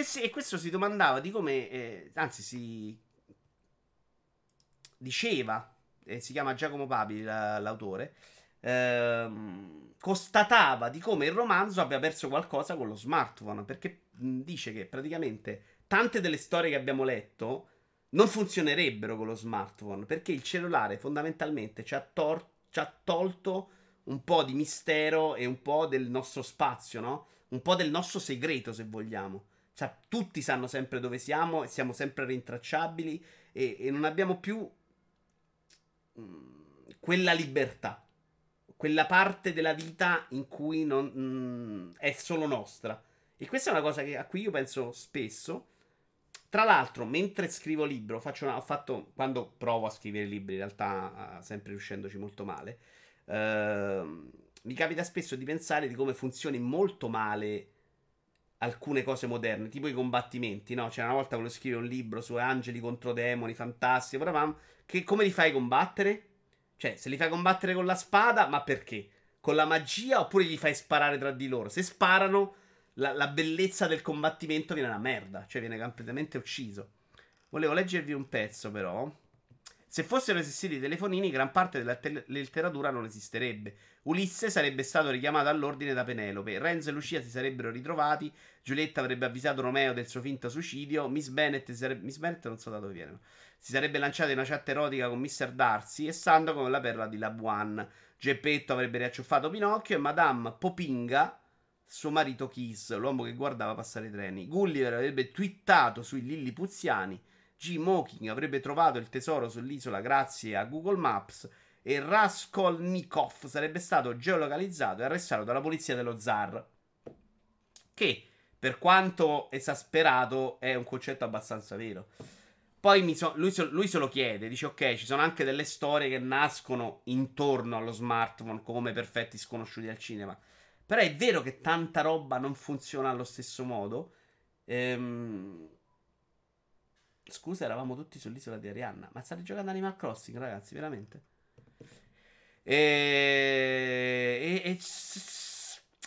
Che si, e questo si domandava di come, eh, anzi si diceva, eh, si chiama Giacomo Papi la, l'autore, ehm, constatava di come il romanzo abbia perso qualcosa con lo smartphone, perché dice che praticamente tante delle storie che abbiamo letto non funzionerebbero con lo smartphone, perché il cellulare fondamentalmente ci ha, tor- ci ha tolto un po' di mistero e un po' del nostro spazio, no? Un po' del nostro segreto, se vogliamo. Cioè, tutti sanno sempre dove siamo e siamo sempre rintracciabili e, e non abbiamo più mh, mm, quella libertà, quella parte della vita in cui non, mh, mm, è solo nostra. E questa è una cosa che, a cui io penso spesso. Tra l'altro, mentre scrivo libro, una, ho fatto, quando provo a scrivere libri, in realtà sempre riuscendoci molto male, uh, mi capita spesso di pensare di come funzioni molto male alcune cose moderne, tipo i combattimenti, no? C'era una volta quello scrive un libro su angeli contro demoni, fantastico, però che come li fai combattere? Cioè, se li fai combattere con la spada, ma perché? Con la magia oppure li fai sparare tra di loro? Se sparano, la, la bellezza del combattimento viene una merda, cioè viene completamente ucciso. Volevo leggervi un pezzo, però. Se fossero esistiti i telefonini, gran parte della te- letteratura non esisterebbe. Ulisse sarebbe stato richiamato all'ordine da Penelope, Renzo e Lucia si sarebbero ritrovati, Giulietta avrebbe avvisato Romeo del suo finto suicidio, Miss Bennet, sarebbe... Miss Bennet non so da dove viene, si sarebbe lanciata in una chat erotica con Mr. Darcy e Sando come la perla di Labuan. Geppetto avrebbe riacciuffato Pinocchio e Madame Popinga, suo marito Kiss, l'uomo che guardava passare i treni. Gulliver avrebbe twittato sui Lillipuziani, G. Moking avrebbe trovato il tesoro sull'isola grazie a Google Maps e Raskolnikov sarebbe stato geolocalizzato e arrestato dalla polizia dello zar. Che, per quanto esasperato, è un concetto abbastanza vero. Poi so, lui, lui, se lo chiede, dice ok, ci sono anche delle storie che nascono intorno allo smartphone come perfetti sconosciuti al cinema. Però è vero che tanta roba non funziona allo stesso modo. Ehm... Scusa, eravamo tutti sull'isola di Arianna. Ma state giocando Animal Crossing, ragazzi, veramente? E, e, e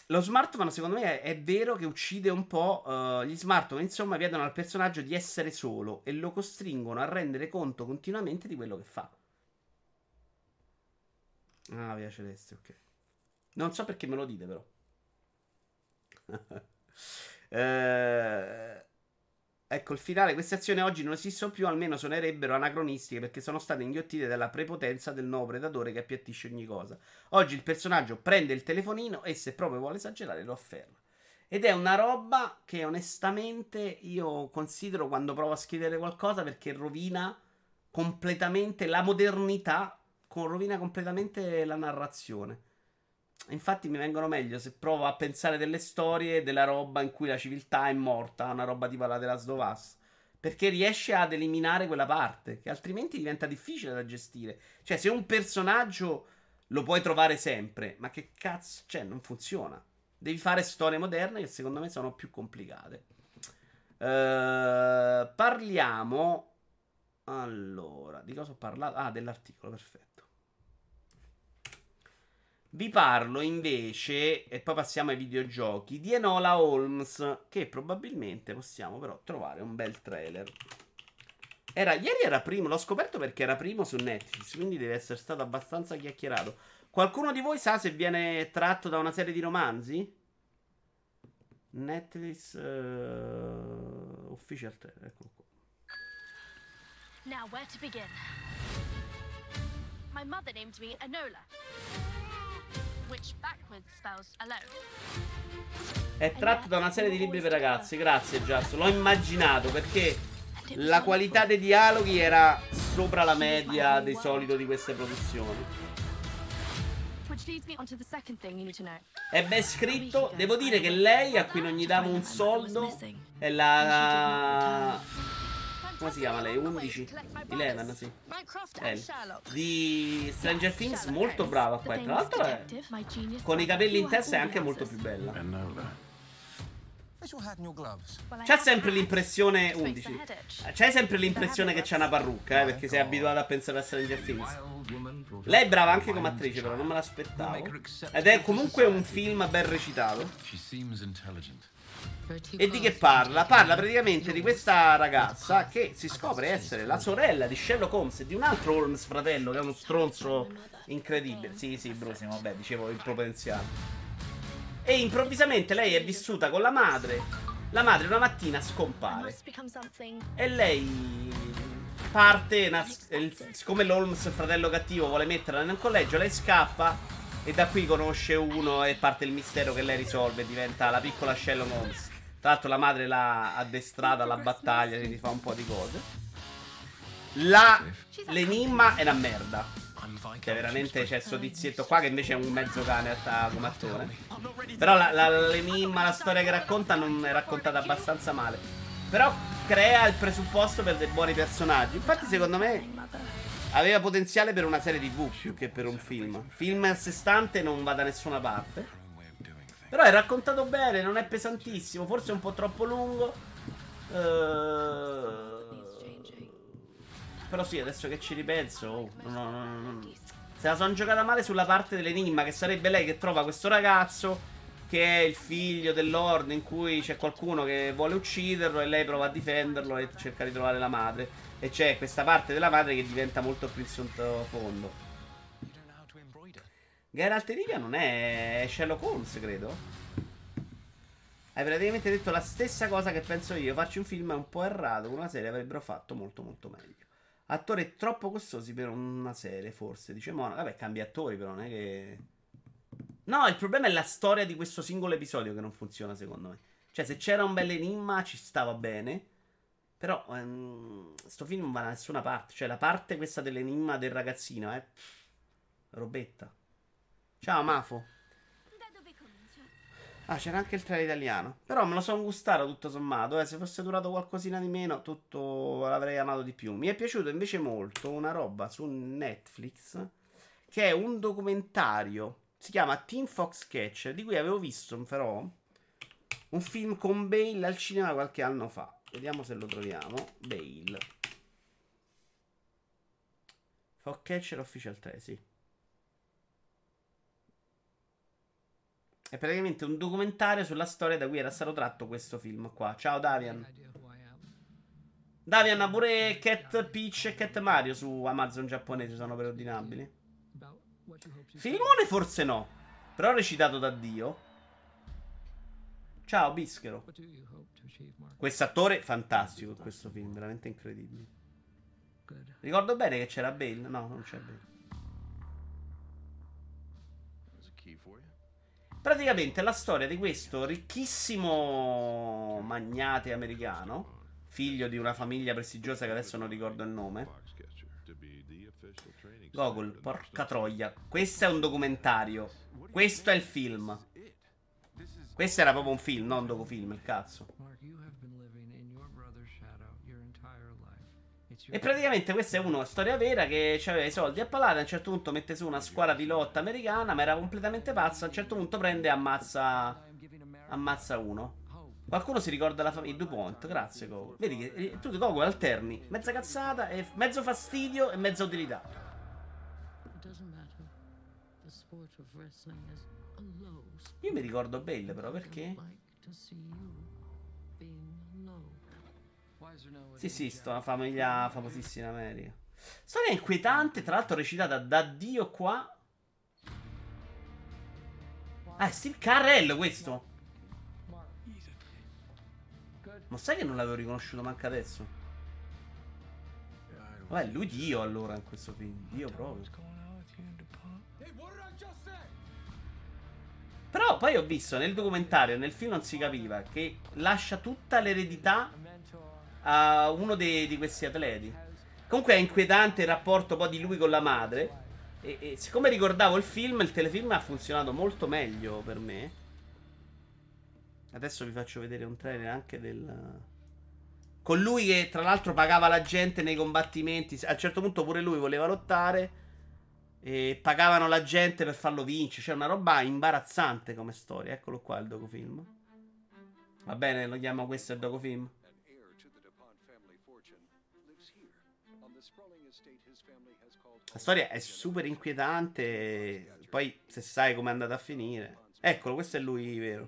lo smartphone, secondo me, è, è, vero che uccide un po'. Uh, gli smartphone, insomma, chiedono al personaggio di essere solo e lo costringono a rendere conto continuamente di quello che fa. Ah, via celeste, ok. Non so perché me lo dite, però. [LAUGHS] eh. Ecco il finale, queste azioni oggi non esistono più, almeno suonerebbero anacronistiche perché sono state inghiottite dalla prepotenza del nuovo predatore che appiattisce ogni cosa. Oggi il personaggio prende il telefonino e se proprio vuole esagerare lo afferra. Ed è una roba che onestamente io considero quando provo a scrivere qualcosa perché rovina completamente la modernità, rovina completamente la narrazione. Infatti mi vengono meglio se provo a pensare delle storie della roba in cui la civiltà è morta, una roba tipo la della Sdovas. Perché riesce ad eliminare quella parte, che altrimenti diventa difficile da gestire. Cioè, se un personaggio lo puoi trovare sempre, ma che cazzo, cioè, non funziona. Devi fare storie moderne che secondo me sono più complicate. Uh, parliamo. Allora, di cosa ho parlato? Ah, dell'articolo, perfetto. Vi parlo invece, e poi passiamo ai videogiochi, di Enola Holmes, che probabilmente possiamo però trovare un bel trailer. Era, ieri era primo, l'ho scoperto perché era primo su Netflix, quindi deve essere stato abbastanza chiacchierato. Qualcuno di voi sa se viene tratto da una serie di romanzi? Netflix uh, Official Trailer, eccolo qua. Now where to begin? My mother named me Enola, È tratto da una serie di libri per ragazzi, grazie Just. L'ho immaginato perché la qualità dei dialoghi era sopra la media di solito di queste produzioni. È ben scritto. Devo dire che lei, a cui non gli davo un soldo, è la. Come si chiama lei? 11? Eleven, sì. Di Stranger Things, molto brava qua. Tra l'altro, è... con i capelli in testa è anche molto più bella. C'è sempre l'impressione 11. C'è sempre l'impressione che c'è una parrucca, eh, perché sei abituato a pensare a Stranger Things. Lei è brava anche come attrice, però non me l'aspettavo. Ed è comunque un film ben recitato. E di che parla? Parla praticamente di questa ragazza che si scopre essere la sorella di Sherlock Holmes e di un altro Holmes fratello che è uno stronzo incredibile. Sì, sì, Brusimo, vabbè, dicevo il potenziale. E improvvisamente lei è vissuta con la madre. La madre una mattina scompare. E lei parte. siccome l'Holmes, fratello cattivo, vuole metterla nel collegio, lei scappa. E da qui conosce uno e parte il mistero che lei risolve. Diventa la piccola Sherlock Holmes. Tra l'altro, la madre l'ha addestrata alla battaglia, quindi fa un po' di cose. La, l'enigma è una merda. Che veramente c'è il suo tizietto qua che invece è un mezzo cane come attore. Però la, la, l'enigma, la storia che racconta non è raccontata abbastanza male. Però crea il presupposto per dei buoni personaggi. Infatti secondo me aveva potenziale per una serie tv più che per un film. Film a sé stante non va da nessuna parte. Però è raccontato bene, non è pesantissimo, forse un po' troppo lungo. Ehm... Però sì, adesso che ci ripenso. Oh, no, no, no, Se la sono giocata male sulla parte dell'enigma, che sarebbe lei che trova questo ragazzo. Che è il figlio dell'Ord in cui c'è qualcuno che vuole ucciderlo e lei prova a difenderlo e cerca di trovare la madre. E c'è questa parte della madre che diventa molto più in sottofondo. Geralt Rivia non è Sherlock Holmes, credo. Hai praticamente detto la stessa cosa che penso io. Farci un film un po' errato, una serie avrebbero fatto molto molto meglio. Attori troppo costosi per una serie, forse. Dice Mona. Vabbè, cambia attori, però non è che. No, il problema è la storia di questo singolo episodio che non funziona, secondo me. Cioè, se c'era un bel enigma, ci stava bene. Però, um, sto film non va da nessuna parte. Cioè, la parte questa dell'enigma del ragazzino, è. Eh, robetta. Ciao, Mafo. Ah, c'era anche il trailer italiano. Però me lo sono gustato tutto sommato. Eh. Se fosse durato qualcosina di meno, tutto l'avrei amato di più. Mi è piaciuto invece molto una roba su Netflix. Che è un documentario. Si chiama Team Fox Catcher. Di cui avevo visto, però, un film con Bale al cinema qualche anno fa. Vediamo se lo troviamo. Bale. Fox Catcher Official 3, È praticamente un documentario sulla storia da cui era stato tratto questo film qua. Ciao Davian. Davian ha pure Cat Peach e Cat Mario su Amazon giapponese, sono preordinabili. Filmone forse no, però recitato da Dio. Ciao Bischero. Quest'attore fantastico questo film, veramente incredibile. Ricordo bene che c'era Bale. No, non c'è Bale. Praticamente la storia di questo ricchissimo magnate americano, figlio di una famiglia prestigiosa che adesso non ricordo il nome. Gogol, porca troia. Questo è un documentario. Questo è il film. Questo era proprio un film, non un docufilm, il cazzo. E praticamente questa è una storia vera che aveva i soldi a palate. A un certo punto mette su una squadra di lotta americana, ma era completamente pazza. A un certo punto prende e ammazza. Ammazza uno. Qualcuno si ricorda la famiglia DuPont, grazie Gogo. Vedi che eh, tu Gogo alterni mezza cazzata, e mezzo fastidio e mezza utilità. Io mi ricordo Bale però perché? Sì, sì, sto una famiglia famosissima in America. Storia inquietante, tra l'altro recitata da Dio qua. Ah, è Steve Carrell questo. Ma sai che non l'avevo riconosciuto manca adesso? Vabbè, lui Dio allora in questo film. Dio proprio. Però poi ho visto nel documentario, nel film non si capiva, che lascia tutta l'eredità a uno dei, di questi atleti. Comunque è inquietante il rapporto poi di lui con la madre. E, e siccome ricordavo il film, il telefilm ha funzionato molto meglio per me. Adesso vi faccio vedere un trailer anche del. Con lui che tra l'altro pagava la gente nei combattimenti. A un certo punto pure lui voleva lottare. E pagavano la gente per farlo vincere. Cioè, una roba imbarazzante come storia. Eccolo qua il docufilm. Va bene, lo chiamo questo il docufilm. La storia è super inquietante. Poi, se sai come è andata a finire. Eccolo, questo è lui vero.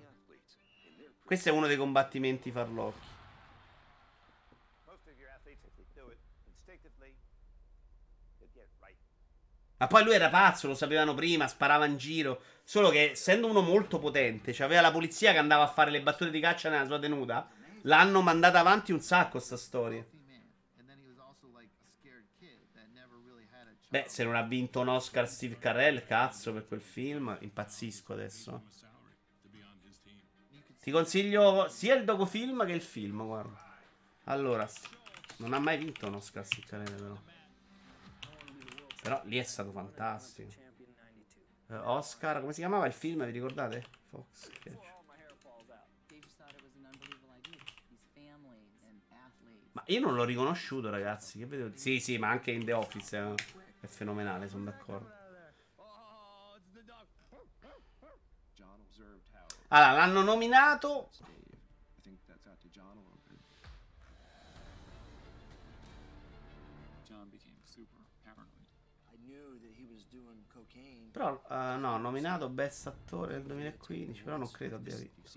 Questo è uno dei combattimenti farlocchi. Ma poi lui era pazzo, lo sapevano prima, sparava in giro. Solo che, essendo uno molto potente, cioè aveva la polizia che andava a fare le battute di caccia nella sua tenuta. L'hanno mandata avanti un sacco sta storia. Beh, se non ha vinto un Oscar Steve Carell, cazzo, per quel film, impazzisco adesso. Ti consiglio sia il docufilm che il film, guarda. Allora, non ha mai vinto un Oscar Steve Carell, però. Però lì è stato fantastico. Uh, Oscar, come si chiamava il film? Vi ricordate? Fox Catch. Ma io non l'ho riconosciuto, ragazzi. Che vedo? Sì, sì, ma anche in The Office è, è fenomenale, sono d'accordo. Allora, l'hanno nominato Però, uh, no, nominato Best Attore del 2015, però non credo abbia vinto.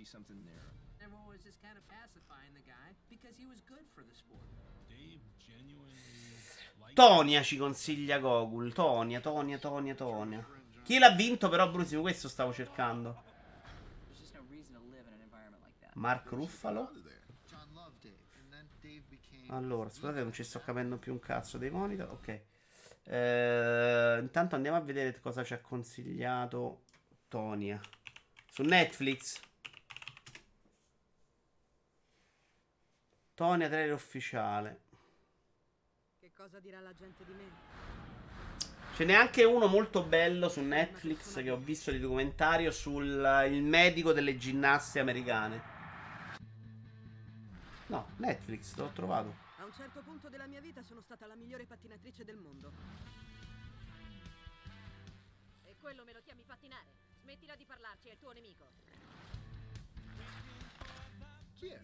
Tonia ci consiglia Gogul. Tonia, Tonia, Tonia, Tonia. Chi l'ha vinto però, Brusimo? Questo stavo cercando. Mark Ruffalo. Allora, scusate, non ci sto capendo più un cazzo dei monitor. Ok. Eh, intanto andiamo a vedere cosa ci ha consigliato Tonia. Su Netflix. Tonia trailer ufficiale. Cosa dirà la gente di me? Ce n'è anche uno molto bello su Netflix che ho visto di documentario sul il medico delle ginnaste americane. No, Netflix, l'ho trovato un certo punto della mia vita sono stata la migliore pattinatrice del mondo. E quello me lo chiami pattinare? Smettila di parlarci, è il tuo nemico. Chi è?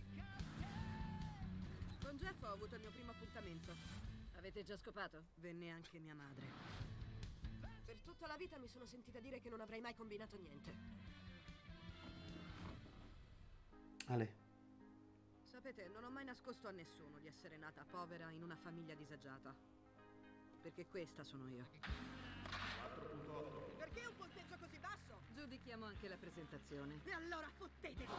Con Jeff ho avuto il mio primo appuntamento. Avete già scopato? Venne anche mia madre. Per tutta la vita mi sono sentita dire che non avrei mai combinato niente. Ale. Sapete, non ho mai nascosto a nessuno di essere nata povera in una famiglia disagiata. Perché questa sono io. 4.8 Perché un punteggio così basso? Giudichiamo anche la presentazione. E allora fottetevi!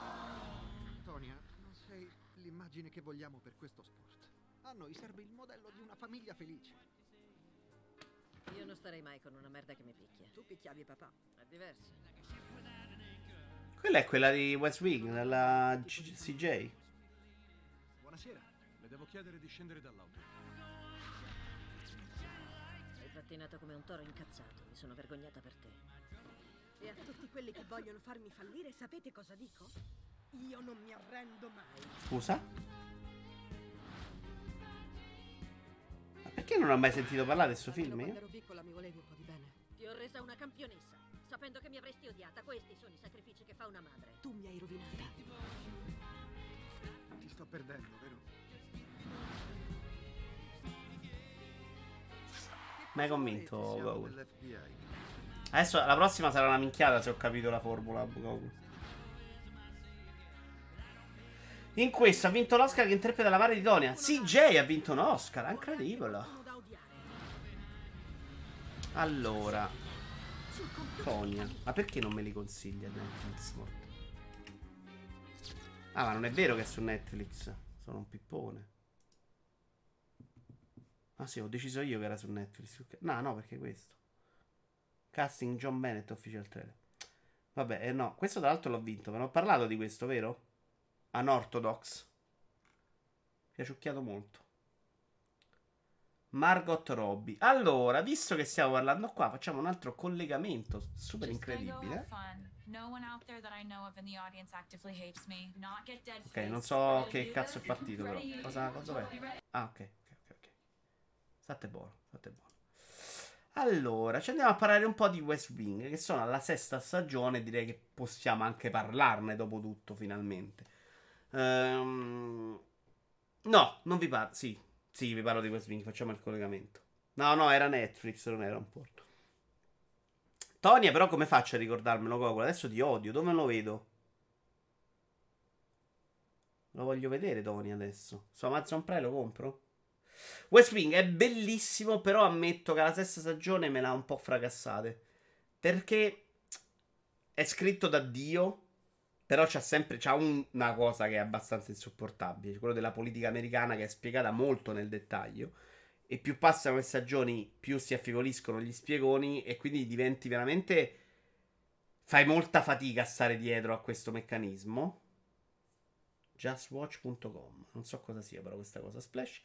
Tonia, non sei l'immagine che vogliamo per questo sport. A noi serve il modello di una famiglia felice. Io non starei mai con una merda che mi picchia. Tu picchiavi papà. È diverso. Quella è quella di West Wing, della CJ. Buonasera, le devo chiedere di scendere dall'auto. Hai pattinato come un toro incazzato, mi sono vergognata per te. E a tutti quelli che vogliono farmi fallire, sapete cosa dico? Io non mi arrendo mai. Scusa? Perché non ho mai sentito parlare del suo film? Quando ero piccola mi volevi un po' di bene. Ti ho resa una campionessa, sapendo che mi avresti odiata. Questi sono i sacrifici che fa una madre. Tu mi hai rovinata sto perdendo, vero? Mi hai convinto, Goku. Adesso la prossima sarà una minchiata se ho capito la formula, Goku. In questo ha vinto l'Oscar che interpreta la madre di Tonia. CJ ha vinto un Oscar, incredibile. Allora, Tonia, ma perché non me li consiglia Netflix? Ah, ma non è vero che è su Netflix. Sono un pippone. Ah sì, ho deciso io che era su Netflix. No, no, perché questo. Casting John Bennett, official trailer. Vabbè, eh, no, questo tra l'altro l'ho vinto. Ve ne ho parlato di questo, vero? Unorthodox. Piaciucchiato molto. Margot Robbie. Allora, visto che stiamo parlando qua, facciamo un altro collegamento super incredibile. Ok, non so che cazzo è partito però. Cosa, cosa è? Ah, ok, ok, ok. State buono, state buono. Allora, ci andiamo a parlare un po' di West Wing, che sono alla sesta stagione, direi che possiamo anche parlarne dopo tutto, finalmente. Um, no, non vi parlo, sì, sì, vi parlo di West Wing, facciamo il collegamento. No, no, era Netflix, non era un porto. Tonia, però, come faccio a ricordarmelo, Goku? Adesso ti odio, dove lo vedo? Lo voglio vedere, Tony, adesso. Su Amazon Prime lo compro? West Wing è bellissimo, però ammetto che la sesta stagione me l'ha un po' fracassate. Perché è scritto da Dio, però c'ha sempre c'ha un, una cosa che è abbastanza insopportabile, quello della politica americana che è spiegata molto nel dettaglio. E più passano le stagioni, più si affievoliscono gli spiegoni e quindi diventi veramente... Fai molta fatica a stare dietro a questo meccanismo justwatch.com. Non so cosa sia però questa cosa Splash.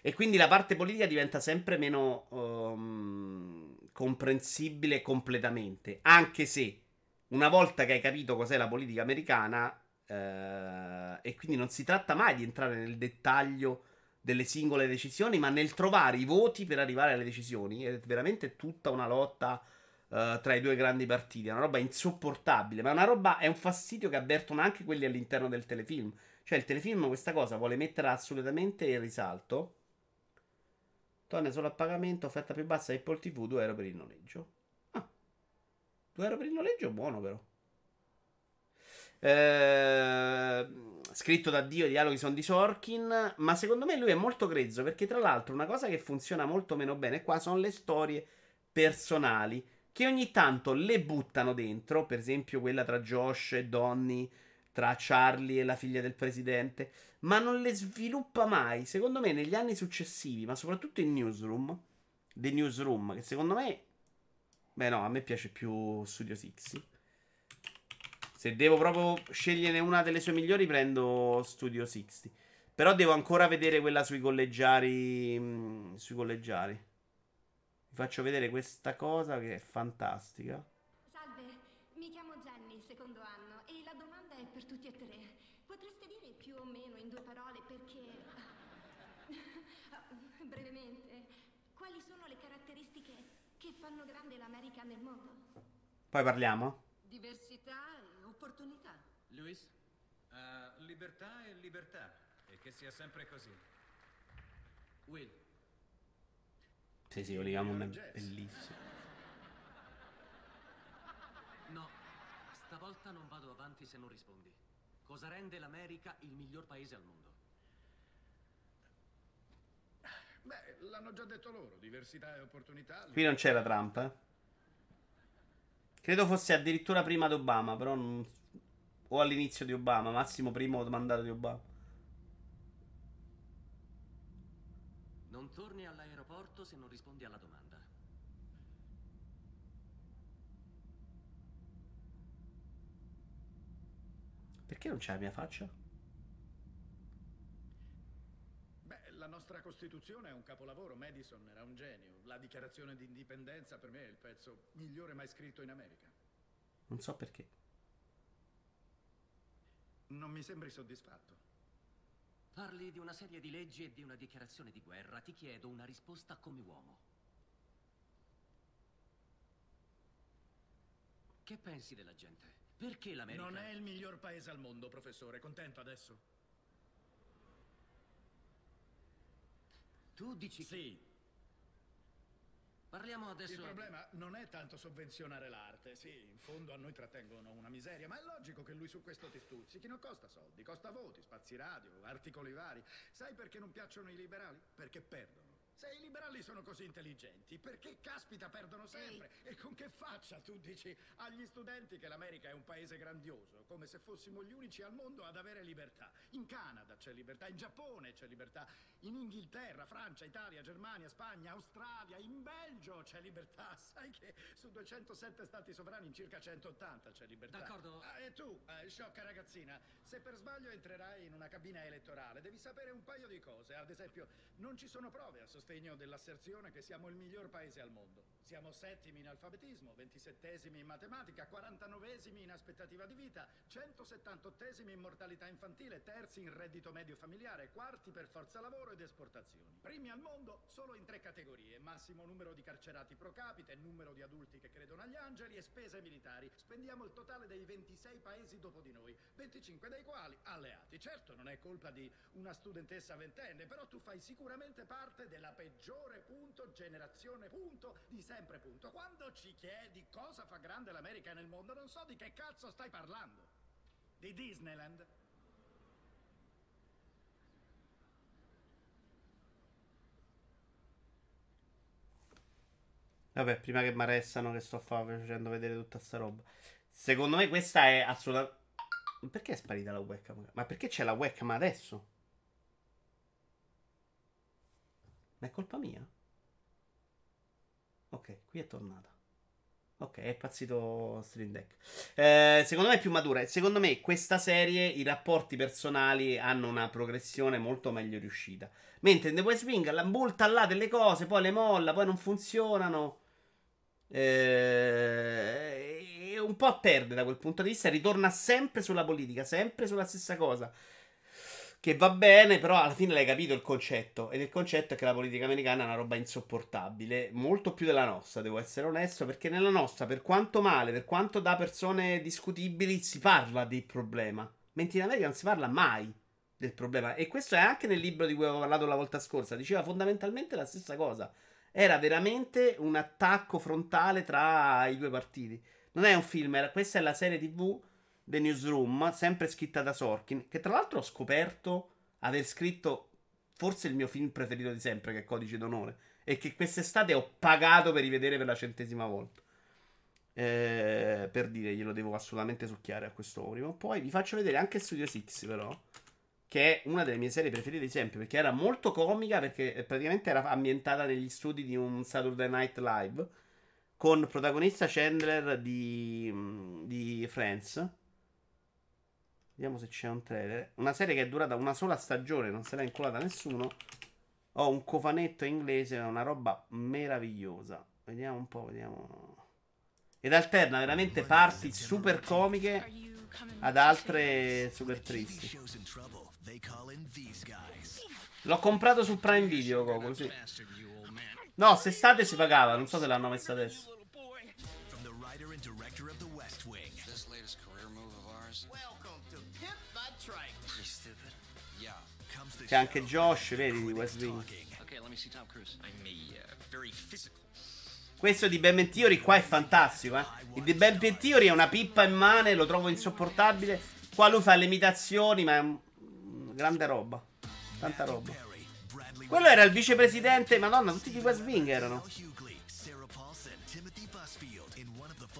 E quindi la parte politica diventa sempre meno um, comprensibile completamente. Anche se una volta che hai capito cos'è la politica americana, eh, e quindi non si tratta mai di entrare nel dettaglio delle singole decisioni, ma nel trovare i voti per arrivare alle decisioni. È veramente tutta una lotta. Uh, tra i due grandi partiti. È una roba insopportabile, ma è una roba, è un fastidio che avvertono anche quelli all'interno del telefilm. Cioè, il telefilm questa cosa vuole mettere assolutamente in risalto. Torna solo a pagamento, offerta più bassa Apple TV, 2 euro per il noleggio. Ah, 2 euro per il noleggio, buono però. Eh, scritto da Dio, i dialoghi sono di Sorkin, ma secondo me lui è molto grezzo perché tra l'altro una cosa che funziona molto meno bene qua sono le storie personali che ogni tanto le buttano dentro, per esempio quella tra Josh e Donny tra Charlie e la figlia del presidente, ma non le sviluppa mai. Secondo me, negli anni successivi, ma soprattutto in Newsroom, The Newsroom, che secondo me, beh, no, a me piace più Studio Six. Se devo proprio scegliere una delle sue migliori, prendo Studio 60. Però devo ancora vedere quella sui collegiari. Mm, sui collegiari. Vi faccio vedere questa cosa che è fantastica. Grande l'America nel mondo. Poi parliamo? Diversità e opportunità. Luis? Uh, libertà e libertà. E che sia sempre così. Will. Sì, sì, Olivia Moon è bellissimo. No, stavolta non vado avanti se non rispondi. Cosa rende l'America il miglior paese al mondo? Beh, l'hanno già detto loro, diversità e opportunità. Qui non c'era Trump, eh? Credo fosse addirittura prima di Obama, però non... o all'inizio di Obama, massimo primo mandato di Obama. Non torni all'aeroporto se non rispondi alla domanda. Perché non c'è la mia faccia? La nostra Costituzione è un capolavoro, Madison era un genio. La dichiarazione di indipendenza per me è il pezzo migliore mai scritto in America. Non so perché. Non mi sembri soddisfatto. Parli di una serie di leggi e di una dichiarazione di guerra. Ti chiedo una risposta come uomo. Che pensi della gente? Perché l'America... Non è il miglior paese al mondo, professore. Contento adesso? Tu dici Sì. Parliamo adesso... Il problema non è tanto sovvenzionare l'arte. Sì, in fondo a noi trattengono una miseria, ma è logico che lui su questo ti stuzzichi. Non costa soldi, costa voti, spazi radio, articoli vari. Sai perché non piacciono i liberali? Perché perdono. Se i liberali sono così intelligenti, perché caspita perdono sempre? E con che faccia tu dici agli studenti che l'America è un paese grandioso, come se fossimo gli unici al mondo ad avere libertà? In Canada c'è libertà, in Giappone c'è libertà, in Inghilterra, Francia, Italia, Germania, Spagna, Australia, in Belgio c'è libertà. [LAUGHS] Sai che su 207 stati sovrani in circa 180 c'è libertà. D'accordo. Ah, e tu, eh, sciocca ragazzina, se per sbaglio entrerai in una cabina elettorale, devi sapere un paio di cose. Ad esempio, non ci sono prove a sostegno dell'asserzione che siamo il miglior paese al mondo. Siamo settimi in alfabetismo, ventisettesimi in matematica, quarantanovesimi in aspettativa di vita, 178esimi in mortalità infantile, terzi in reddito medio familiare, quarti per forza lavoro ed esportazioni. Primi al mondo solo in tre categorie: massimo numero di carcerati pro capite, numero di adulti che credono agli angeli e spese militari. Spendiamo il totale dei 26 paesi dopo di noi, 25 dei quali alleati. Certo, non è colpa di una studentessa ventenne, però tu fai sicuramente parte della peggiore punto generazione punto di sempre punto. Quando ci chiedi cosa fa grande l'America nel mondo, non so di che cazzo stai parlando. Di Disneyland? Vabbè, prima che mi arrestano che sto fa- facendo vedere tutta sta roba. Secondo me questa è assolutamente... Perché è sparita la webcam? Ma perché c'è la webcam adesso? Ma è colpa mia? Ok, qui è tornata. Ok, è impazzito Stream Deck. Eh, secondo me è più matura. Secondo me questa serie i rapporti personali hanno una progressione molto meglio riuscita. Mentre in The West Wing la bulta là delle cose, poi le molla, poi non funzionano. Eh, un po' perde da quel punto di vista. Ritorna sempre sulla politica, sempre sulla stessa cosa. Che va bene, però alla fine l'hai capito il concetto. Ed il concetto è che la politica americana è una roba insopportabile. Molto più della nostra, devo essere onesto. Perché nella nostra, per quanto male, per quanto da persone discutibili, si parla del problema. Mentre in America non si parla mai del problema. E questo è anche nel libro di cui avevo parlato la volta scorsa. Diceva fondamentalmente la stessa cosa. Era veramente un attacco frontale tra i due partiti. Non è un film, era, questa è la serie TV The Newsroom, sempre scritta da Sorkin, che tra l'altro ho scoperto aver scritto forse il mio film preferito di sempre, che è Codice d'onore, e che quest'estate ho pagato per rivedere per la centesima volta. Eh, per dire, glielo devo assolutamente succhiare a questo prima o poi. Vi faccio vedere anche Studio Six, però, che è una delle mie serie preferite di sempre, perché era molto comica, perché praticamente era ambientata negli studi di un Saturday Night Live, con protagonista Chandler di, di Friends. Vediamo se c'è un trailer. Una serie che è durata una sola stagione, non se l'ha inculata nessuno. Ho un cofanetto inglese, è una roba meravigliosa. Vediamo un po', vediamo. Ed alterna veramente parti super comiche ad altre super tristi. L'ho comprato su Prime Video, Coco, sì. No, se state si pagava, non so se l'hanno messa adesso. C'è anche Josh, vedi, di West Wing. uh. Questo di Ben Theory qua è fantastico, eh. Il di Ben Theory è una pippa in mano, lo trovo insopportabile. Qua lui fa le imitazioni, ma è un- grande roba. Tanta roba. Quello era il vicepresidente, madonna, tutti di West Wing erano.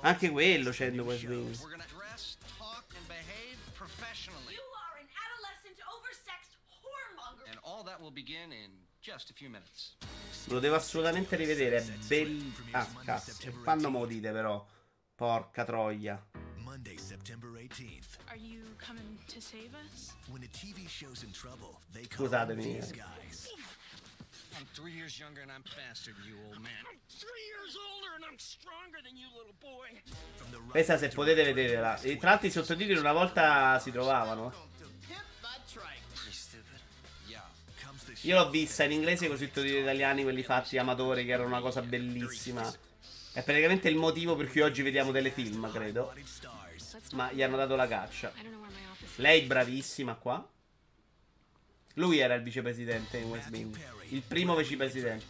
Anche quello c'è new West. Wing. Lo devo assolutamente rivedere. È bel. Ah, cazzo. Quando lo dite, però? Porca troia. Monday, September 18th. Are you coming to save us? When a TV show's in trouble, they call Scusatemi. these guys. I'm three years younger and I'm faster than you, old man. I'm three years older and I'm stronger than you, little boy. Questa se potete vederla. E tra l'altro i sottotitoli una volta si trovavano. Io l'ho vista in inglese con sottotitoli italiani, quelli fatti amatori, che erano una cosa bellissima. È praticamente il motivo per cui oggi vediamo credo. Bodied stars. Let's Ma gli hanno dato la caccia. Lei bravissima qua. Lui era il vicepresidente in West Wing. Il primo vicepresidente.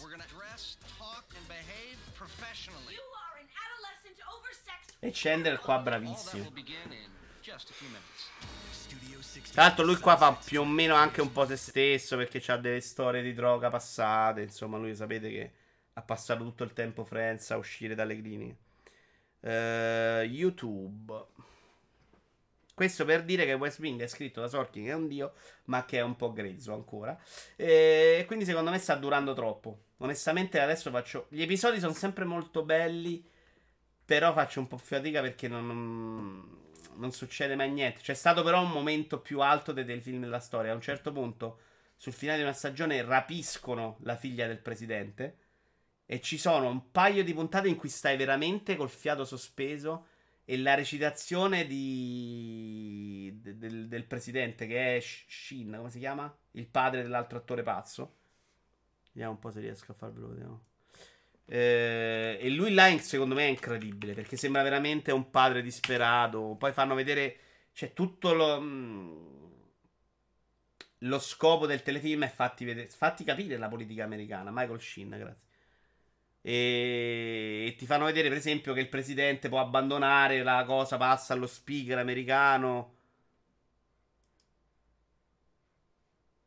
We're gonna dress, talk, and behave professionally. You are an adolescent, oversexed E Chandler qua bravissimo. begin in just a few minutes. Studio 60. Tra l'altro lui qua fa più o meno anche un po' se stesso perché ha delle storie di droga passate. Insomma, lui sapete che ha passato tutto il tempo Friends a uscire dalle cliniche. Eh, YouTube. Questo per dire che West Wing è scritto da Sorkin che è un dio, ma che è un po' grezzo ancora. E quindi secondo me sta durando troppo. Onestamente adesso faccio... Gli episodi sono sempre molto belli, però faccio un po' fatica perché non, non, non succede mai niente. C'è stato però un momento più alto dei, dei film della storia. A un certo punto, sul finale di una stagione, rapiscono la figlia del presidente. E ci sono un paio di puntate in cui stai veramente col fiato sospeso. E la recitazione di... de- del, del presidente, che è Sh- Shin, come si chiama? Il padre dell'altro attore pazzo. Vediamo un po' se riesco a farvelo vedere. Eh, e lui là, secondo me, è incredibile. Perché sembra veramente un padre disperato. Poi fanno vedere. C'è tutto lo. mm, Lo scopo del telefilm è fatti, vedere, fatti capire la politica americana. Michael Sheen, grazie. E... e ti fanno vedere, per esempio, che il presidente può abbandonare la cosa, passa allo speaker americano.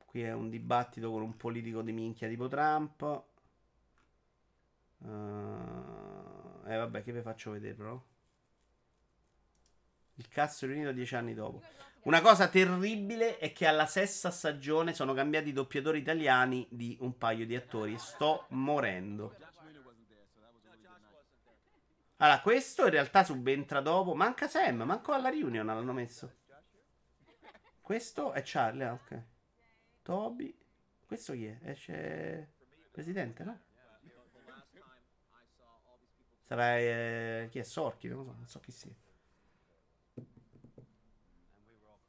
Qui è un dibattito con un politico di minchia tipo Trump. Uh, eh, vabbè, che vi faccio vedere, però. Il cazzo riunito dieci anni dopo. Una cosa terribile è che alla sesta stagione sono cambiati i doppiatori italiani di un paio di attori. Sto morendo. Allora, questo in realtà subentra dopo. Manca Sam, manco alla reunion l'hanno messo. Questo è Charlie, ah, ok. Toby. Questo chi è? Esce... Presidente, no? Sarà... eh, chi è? Sorchi, non lo so, non so chi sia.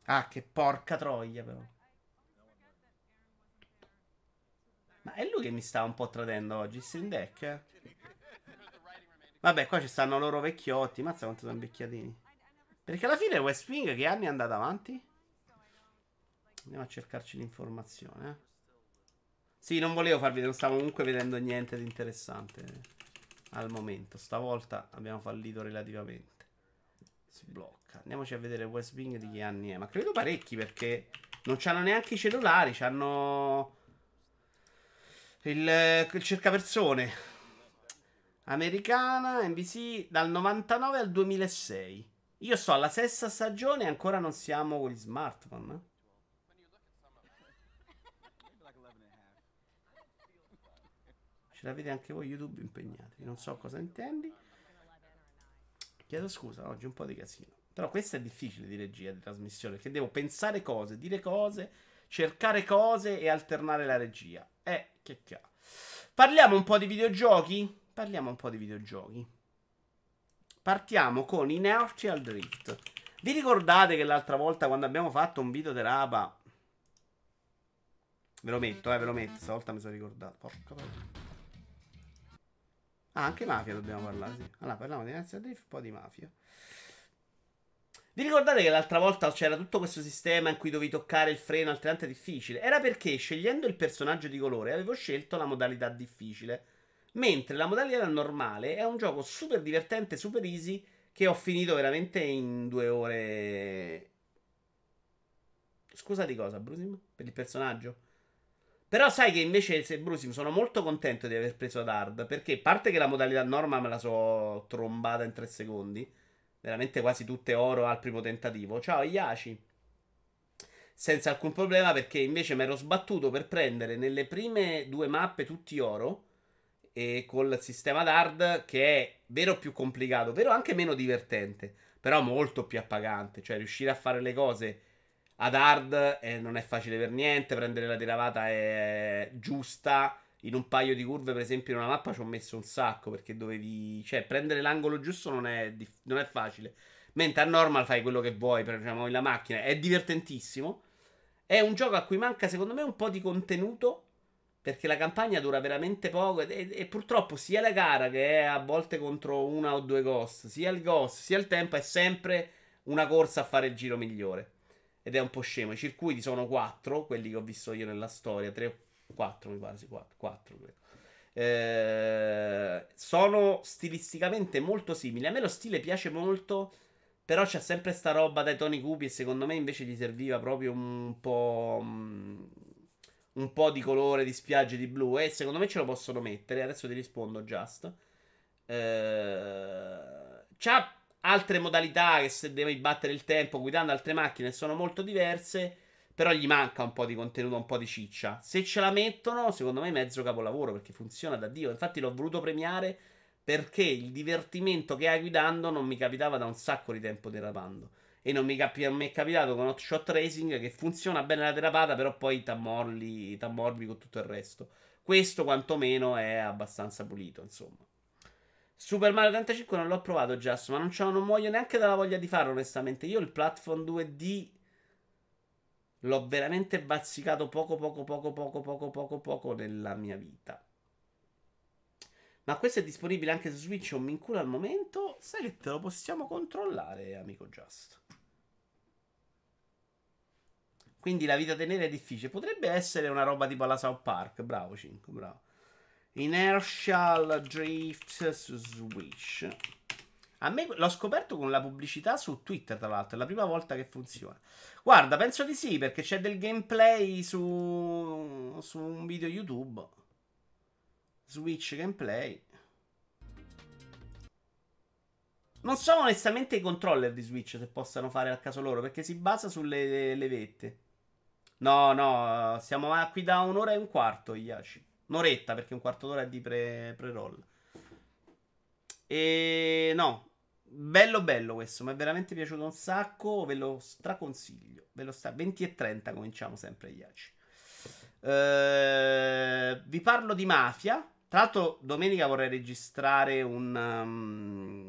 Ah, che porca troia, però. Ma è lui che mi sta un po' tradendo oggi, Stream Deck? eh? Vabbè, qua ci stanno loro vecchiotti. Mazza quanto sono invecchiatini. Perché alla fine West Wing che anni è andato avanti? Andiamo a cercarci l'informazione. eh. Sì, non volevo farvi non stavo comunque vedendo niente di interessante al momento. Stavolta abbiamo fallito relativamente. Si blocca. Andiamoci a vedere West Wing di che anni è. Ma credo parecchi perché non c'hanno neanche i cellulari. C'hanno il, il cercapersone. Americana, NBC dal 99 al 2006. Io sto alla sesta stagione e ancora non siamo con gli smartphone. eh. Ce l'avete anche voi YouTube impegnati. Non so cosa intendi. Chiedo scusa, oggi un po' di casino. Però questo è difficile di regia, di trasmissione, perché devo pensare cose, dire cose, cercare cose e alternare la regia. Eh, che cazzo. Parliamo un po' di videogiochi? Parliamo un po' di videogiochi. Partiamo con Inertial Drift. Vi ricordate che l'altra volta quando abbiamo fatto un video terapa Ve lo metto, eh, ve lo metto, stavolta mi sono ricordato. Porca puttana. Ah, anche mafia dobbiamo parlare, sì. Allora, parliamo di Inertial Drift, poi di mafia. Vi ricordate che l'altra volta c'era tutto questo sistema in cui dovevi toccare il freno altrettanto difficile? Era perché scegliendo il personaggio di colore avevo scelto la modalità difficile. Mentre la modalità normale è un gioco super divertente, super easy, che ho finito veramente in due ore. Scusa di cosa, Brusim? Per il personaggio? Però sai che invece se Brusim sono molto contento di aver preso ad hard. Perché a parte che la modalità norma me la so trombata in tre secondi. Veramente quasi tutte oro al primo tentativo. Ciao Iaci. Senza alcun problema perché invece mi ero sbattuto per prendere nelle prime due mappe tutti oro. E col sistema d'hard che è vero più complicato, però anche meno divertente. Però molto più appagante. Cioè riuscire a fare le cose ad hard eh, non è facile per niente. Prendere la tiravata è giusta. In un paio di curve, per esempio, in una mappa ci ho messo un sacco. Perché dovevi. Cioè, prendere l'angolo giusto non è, dif- non è facile. Mentre a normal fai quello che vuoi. Diciamo, la macchina. È divertentissimo. È un gioco a cui manca, secondo me, un po' di contenuto. Perché la campagna dura veramente poco. E- e purtroppo, sia la gara che è a volte contro una o due ghost, sia il ghost, sia il tempo, è sempre una corsa a fare il giro migliore. Ed è un po' scemo. I circuiti sono quattro, quelli che ho visto io nella storia. Tre o quattro, mi pare, sì, quattro, quattro credo. Eh, sono stilisticamente molto simili. A me lo stile piace molto Però c'è sempre sta roba dai toni cupi e secondo me invece gli serviva proprio un po'... mm, un po' di colore di spiagge di blu e secondo me ce lo possono mettere. Adesso ti rispondo, Just. Eh, c'ha altre modalità che se devi battere il tempo guidando altre macchine sono molto diverse. Però gli manca un po' di contenuto, un po' di ciccia. Se ce la mettono, secondo me è mezzo capolavoro perché funziona da Dio. Infatti l'ho voluto premiare perché il divertimento che hai guidando non mi capitava da un sacco di tempo derapando. E non mi, capi- mi è capitato con Hotshot Racing che funziona bene la derapata, però poi t'ammorli, t'ammorbi con tutto il resto. Questo quantomeno è abbastanza pulito, insomma. Super Mario 35 non l'ho provato, Just, ma non, non muoio neanche dalla voglia di farlo, onestamente. Io il platform 2D l'ho veramente bazzicato poco, poco, poco, poco, poco, poco, poco nella mia vita. Ma questo è disponibile anche su Switch o mi incula al momento? Sai che te lo possiamo controllare, amico Just. Quindi la vita tenere è difficile. Potrebbe essere una roba tipo la South Park. Bravo 5, bravo. Inertial Drift Switch. A me l'ho scoperto con la pubblicità su Twitter, tra l'altro. È la prima volta che funziona. Guarda, penso di sì, perché c'è del gameplay su, su un video YouTube. Switch gameplay. Non so onestamente i controller di Switch se possano fare al caso loro, perché si basa sulle levette. No, no, siamo a- qui da un'ora e un quarto, Iaci. Un'oretta, perché un quarto d'ora è di pre- pre-roll. E no, bello bello questo, mi è veramente piaciuto un sacco, ve lo straconsiglio. Ve lo sta 20 e 30 cominciamo sempre, Iaci. Eh, vi parlo di Mafia. Tra l'altro, domenica vorrei registrare un, um,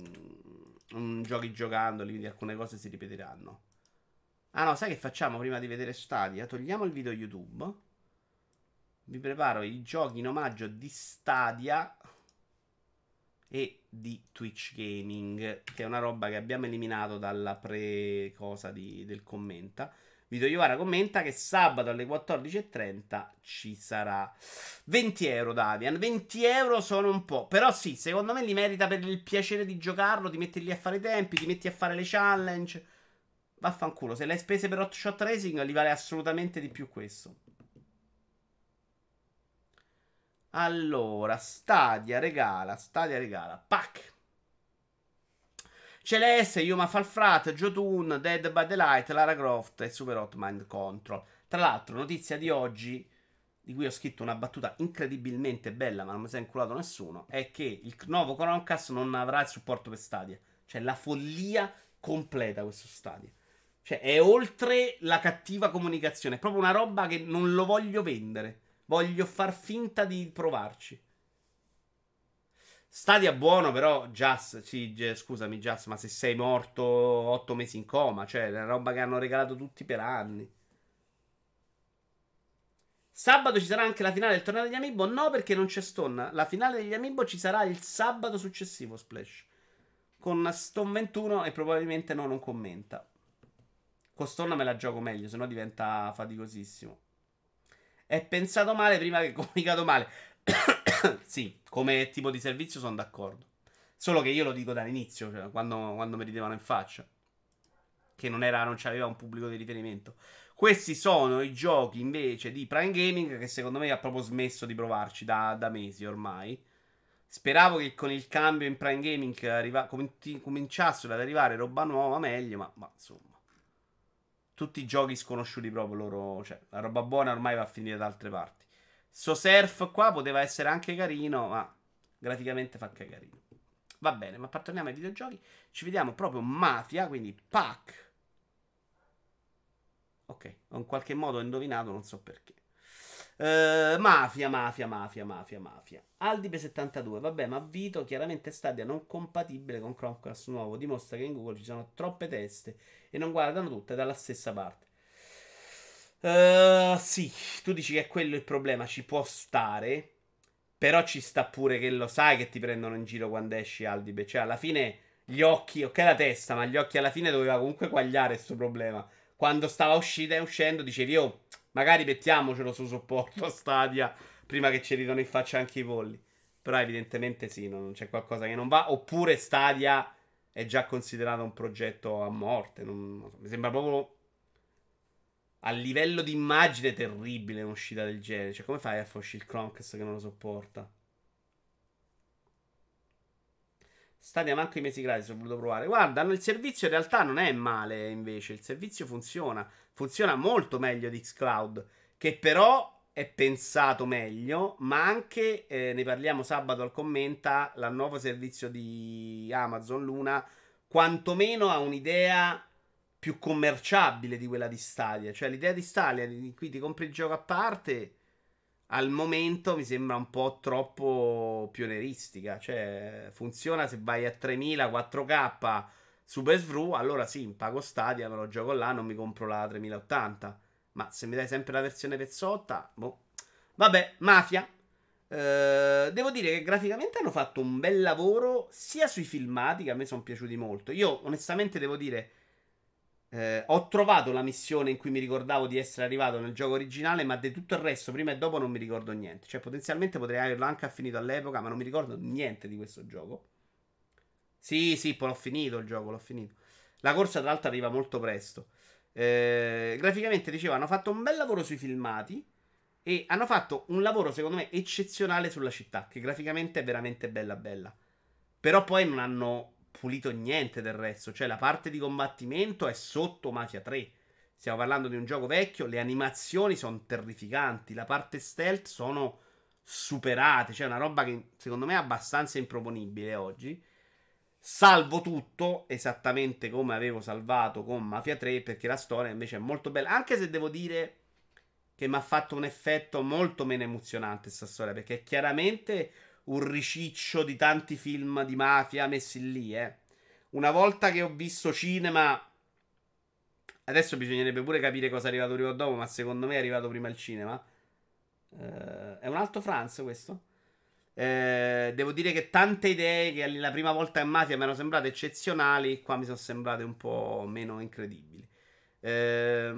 un giochi giocandoli, quindi alcune cose si ripeteranno. Ah no, sai che facciamo prima di vedere Stadia? Togliamo il video YouTube. Vi preparo i giochi in omaggio di Stadia e di Twitch Gaming, che è una roba che abbiamo eliminato dalla pre-cosa di- del commenta. Vito Iovara commenta che sabato alle 14.30 ci sarà 20 euro Davian. 20 euro sono un po'. Però sì, secondo me li merita per il piacere di giocarlo. Ti metti lì a fare i tempi, ti metti a fare le challenge. Vaffanculo, se le hai spese per Hotshot Racing li vale assolutamente di più questo. Allora, Stadia regala, Stadia regala, pack. Celeste, Yuma Falfrat, Jotun, Dead by the Light, Lara Croft e Super Hot Mind Control. Tra l'altro, notizia di oggi, di cui ho scritto una battuta incredibilmente bella, ma non mi si è inculato nessuno, è che il nuovo Chromecast non avrà il supporto per Stadia. Cioè, la follia completa questo Stadia. Cioè, è oltre la cattiva comunicazione. È proprio una roba che non lo voglio vendere. Voglio far finta di provarci. Stadia buono, però, Just, sì, scusami, Just, ma se sei morto otto mesi in coma, cioè, una roba che hanno regalato tutti per anni. Sabato ci sarà anche la finale del torneo degli Amiibo? No, perché non c'è Stone. La finale degli Amiibo ci sarà il sabato successivo, Splash. Con Stone 21 e probabilmente no, non commenta. Con Stone me la gioco meglio, sennò diventa faticosissimo. È pensato male prima che [LAUGHS] comunicato male. [COUGHS] sì, come tipo di servizio sono d'accordo. Solo che io lo dico dall'inizio, cioè quando, quando mi ridevano in faccia. Che non, era, non c'aveva un pubblico di riferimento. Questi sono i giochi invece di Prime Gaming che secondo me ha proprio smesso di provarci da, da mesi ormai. Speravo che con il cambio in Prime Gaming arriva, cominci- cominciassero ad arrivare roba nuova meglio, ma, ma insomma. Tutti i giochi sconosciuti proprio loro. Cioè, la roba buona ormai va a finire da altre parti. So Surf qua poteva essere anche carino, ma graficamente fa che carino. Va bene, ma torniamo ai videogiochi. Ci vediamo proprio Mafia, quindi Pack. Ok, ho in qualche modo indovinato, non so perché. Eh, mafia, mafia, mafia, mafia, mafia. Aldipe 72, vabbè, ma Vito chiaramente Stadia non compatibile con Chromecast nuovo. Dimostra che in Google ci sono troppe teste e non guardano tutte dalla stessa parte. Eh, sì, tu dici che è quello il problema, ci può stare. Però ci sta pure che lo sai che ti prendono in giro quando esci Aldibe. Cioè, alla fine gli occhi, ok la testa, ma gli occhi alla fine doveva comunque quagliare questo problema. Quando stava uscita e uscendo dicevi, oh, magari mettiamocelo su supporto [LAUGHS] Stadia prima che ci ridano in faccia anche i polli. Però evidentemente sì, non c'è qualcosa che non va. Oppure Stadia è già considerato un progetto a morte. Non, non so, mi sembra proprio a livello di immagine terribile un'uscita del genere. Cioè, come fai a far il Cronks che non lo sopporta? Stadia manco i mesi gratis, ho voluto provare. Guarda, il servizio in realtà non è male, invece. Il servizio funziona. Funziona molto meglio di Xcloud, che però è pensato meglio, ma anche, eh, ne parliamo sabato al commenta, il nuovo servizio di Amazon Luna, quantomeno ha un'idea più commerciabile di quella di Stadia. Cioè l'idea di Stadia, di cui ti compri il gioco a parte, al momento mi sembra un po' troppo pioneristica. Cioè funziona se vai a 3000, 4K, Super SVRU, allora sì, pago Stadia, me lo gioco là, non mi compro la 3080 ma se mi dai sempre la versione pezzotta, boh. Vabbè, Mafia. Eh, devo dire che graficamente hanno fatto un bel lavoro sia sui filmati che a me sono piaciuti molto. Io onestamente devo dire eh, ho trovato la missione in cui mi ricordavo di essere arrivato nel gioco originale, ma di tutto il resto prima e dopo non mi ricordo niente. Cioè potenzialmente potrei averlo anche finito all'epoca, ma non mi ricordo niente di questo gioco. Sì, sì, poi l'ho finito il gioco, l'ho finito. La corsa tra l'altro arriva molto presto. Eh, graficamente, dicevo, hanno fatto un bel lavoro sui filmati. E hanno fatto un lavoro, secondo me, eccezionale sulla città. Che graficamente è veramente bella, bella. Però poi non hanno pulito niente del resto. Cioè, la parte di combattimento è sotto Mafia 3. Stiamo parlando di un gioco vecchio. Le animazioni sono terrificanti. La parte stealth sono superate. Cioè, una roba che secondo me è abbastanza improponibile oggi. Salvo tutto esattamente come avevo salvato con Mafia 3 perché la storia invece è molto bella. Anche se devo dire che mi ha fatto un effetto molto meno emozionante questa storia perché chiaramente un riciccio di tanti film di mafia messi lì. Eh. Una volta che ho visto cinema, adesso bisognerebbe pure capire cosa è arrivato prima o dopo, ma secondo me è arrivato prima il cinema. Uh, è un alto Franz questo? Eh, devo dire che tante idee che la prima volta in Mafia mi erano sembrate eccezionali, qua mi sono sembrate un po' meno incredibili. Eh,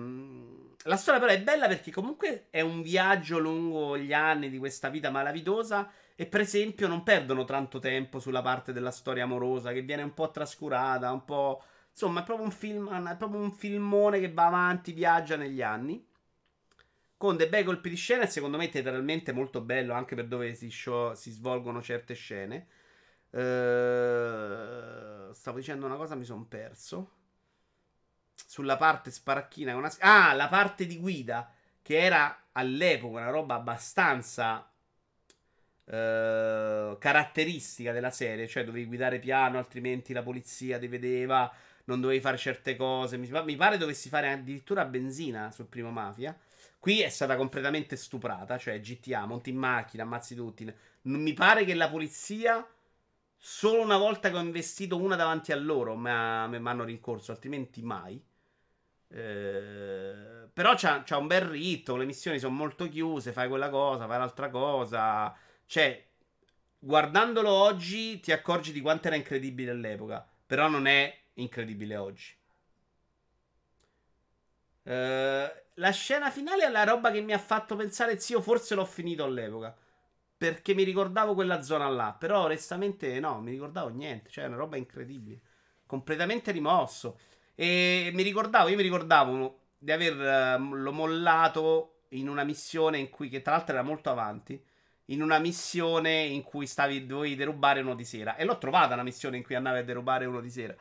la storia però è bella perché comunque è un viaggio lungo gli anni di questa vita malavitosa e per esempio non perdono tanto tempo sulla parte della storia amorosa che viene un po' trascurata, un po'... Insomma, è proprio un film, è proprio un filmone che va avanti, viaggia negli anni con dei bei colpi di scena e secondo me teatralmente molto bello anche per dove si, show, si svolgono certe scene. Uh, stavo dicendo una cosa, mi sono perso. Sulla parte sparacchina. Una... Ah, la parte di guida che era all'epoca una roba abbastanza uh, caratteristica della serie, cioè dovevi guidare piano, altrimenti la polizia ti vedeva, non dovevi fare certe cose. Mi, pare dovessi fare addirittura benzina sul primo Mafia. Qui è stata completamente stuprata, cioè GTA, monti in macchina, ammazzi tutti. Non mi pare che la polizia, solo una volta che ho investito una davanti a loro, mi hanno rincorso, altrimenti mai. Eh, però c'ha, c'ha, un bel ritmo, le missioni sono molto chiuse, fai quella cosa, fai l'altra cosa. Cioè, guardandolo oggi ti accorgi di quanto era incredibile all'epoca, però non è incredibile oggi. Eh, la scena finale è la roba che mi ha fatto pensare, zio, forse l'ho finito all'epoca. Perché mi ricordavo quella zona là. Però onestamente no, mi ricordavo niente. Cioè, è una roba incredibile. Completamente rimosso. E mi ricordavo, io mi ricordavo di averlo mollato in una missione in cui, che tra l'altro era molto avanti. In una missione in cui stavi, dovevi derubare uno di sera. E l'ho trovata una missione in cui andavi a derubare uno di sera.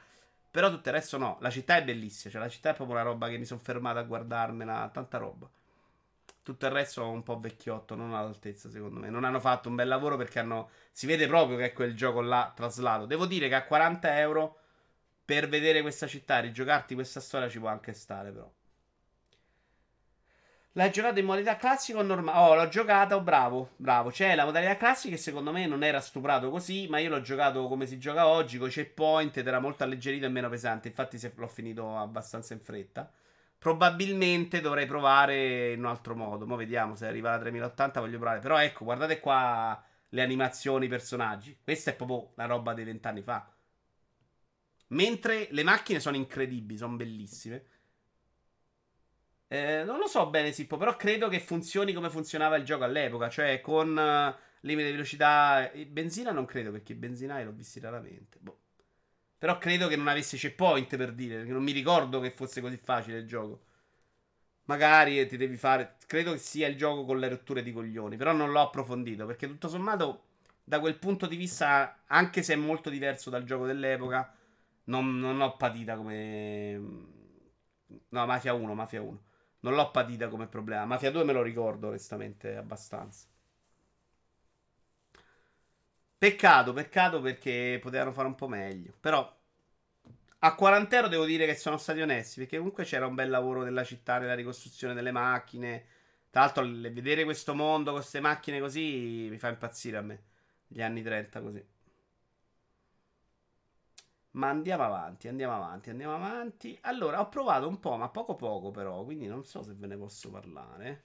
Però tutto il resto no. La città è bellissima. Cioè, la città è proprio una roba che mi sono fermato a guardarmela. Tanta roba. Tutto il resto è un po' vecchiotto, non all'altezza, secondo me. Non hanno fatto un bel lavoro perché hanno. Si vede proprio che è quel gioco là traslato. Devo dire che a 40 euro per vedere questa città rigiocarti questa storia ci può anche stare, però. L'hai giocato in modalità classica o normale? Oh, l'ho giocato, bravo, bravo. C'è la modalità classica che secondo me non era stuprato così, ma io l'ho giocato come si gioca oggi, con checkpoint ed era molto alleggerito e meno pesante. Infatti l'ho finito abbastanza in fretta. Probabilmente dovrei provare in un altro modo. Mo' vediamo se arriva la 3080, voglio provare. Però ecco, guardate qua le animazioni, i personaggi. Questa è proprio la roba dei vent'anni fa. Mentre le macchine sono incredibili, sono bellissime. Eh, non lo so bene, Sippo, però credo che funzioni come funzionava il gioco all'epoca, cioè con uh, limite di velocità. Benzina non credo perché i benzinai l'ho visti raramente. Boh. Però credo che non avesse checkpoint per dire, perché non mi ricordo che fosse così facile il gioco. Magari ti devi fare. Credo che sia il gioco con le rotture di coglioni. Però non l'ho approfondito. Perché tutto sommato, da quel punto di vista, anche se è molto diverso dal gioco dell'epoca, non, non ho patita come. No, Mafia 1, Mafia 1. Non l'ho patita come problema. Mafia 2 me lo ricordo, onestamente, abbastanza. Peccato, peccato perché potevano fare un po' meglio. Però a 40 euro devo dire che sono stati onesti, perché comunque c'era un bel lavoro nella città, nella ricostruzione delle macchine. Tra l'altro, vedere questo mondo con queste macchine così mi fa impazzire a me. Gli anni 30 così. Ma andiamo avanti, andiamo avanti, andiamo avanti. Allora, ho provato un po', ma poco poco però, quindi non so se ve ne posso parlare.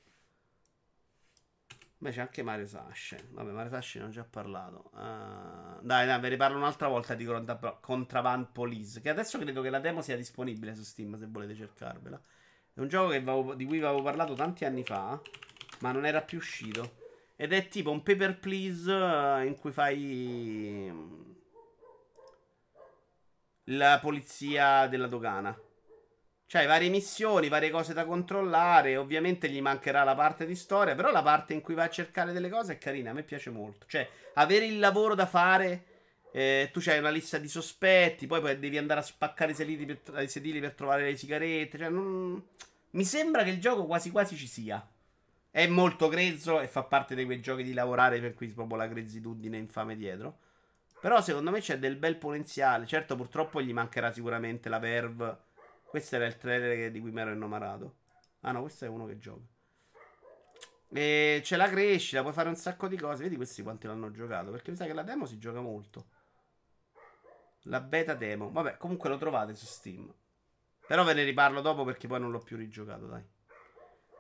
Beh, c'è anche Mario Sasce. Vabbè, Mario Sasce ne ho già parlato. Uh, dai, dai, ve ne parlo un'altra volta di Contraband Police. Che adesso credo che la demo sia disponibile su Steam se volete cercarvela. È un gioco avevo, di cui avevo parlato tanti anni fa, ma non era più uscito. Ed è tipo un paper please uh, in cui fai la polizia della dogana. Cioè, varie missioni, varie cose da controllare. Ovviamente gli mancherà la parte di storia. Però la parte in cui va a cercare delle cose è carina. A me piace molto. Cioè, avere il lavoro da fare. Eh, tu hai una lista di sospetti. Poi, poi devi andare a spaccare i sedili, per, i sedili per trovare le sigarette. Cioè, non... mi sembra che il gioco quasi quasi ci sia. È molto grezzo e fa parte di quei giochi di lavorare per cui proprio la grezzitudine infame dietro. Però secondo me c'è del bel potenziale. Certo, purtroppo gli mancherà sicuramente la verve questo era il trailer di cui mi ero innamorato. Ah no, questo è uno che gioca. E c'è la crescita, puoi fare un sacco di cose. Vedi questi quanti l'hanno giocato. Perché mi sa che la demo si gioca molto. La beta demo. Vabbè, comunque lo trovate su Steam. Però ve ne riparlo dopo perché poi non l'ho più rigiocato, dai.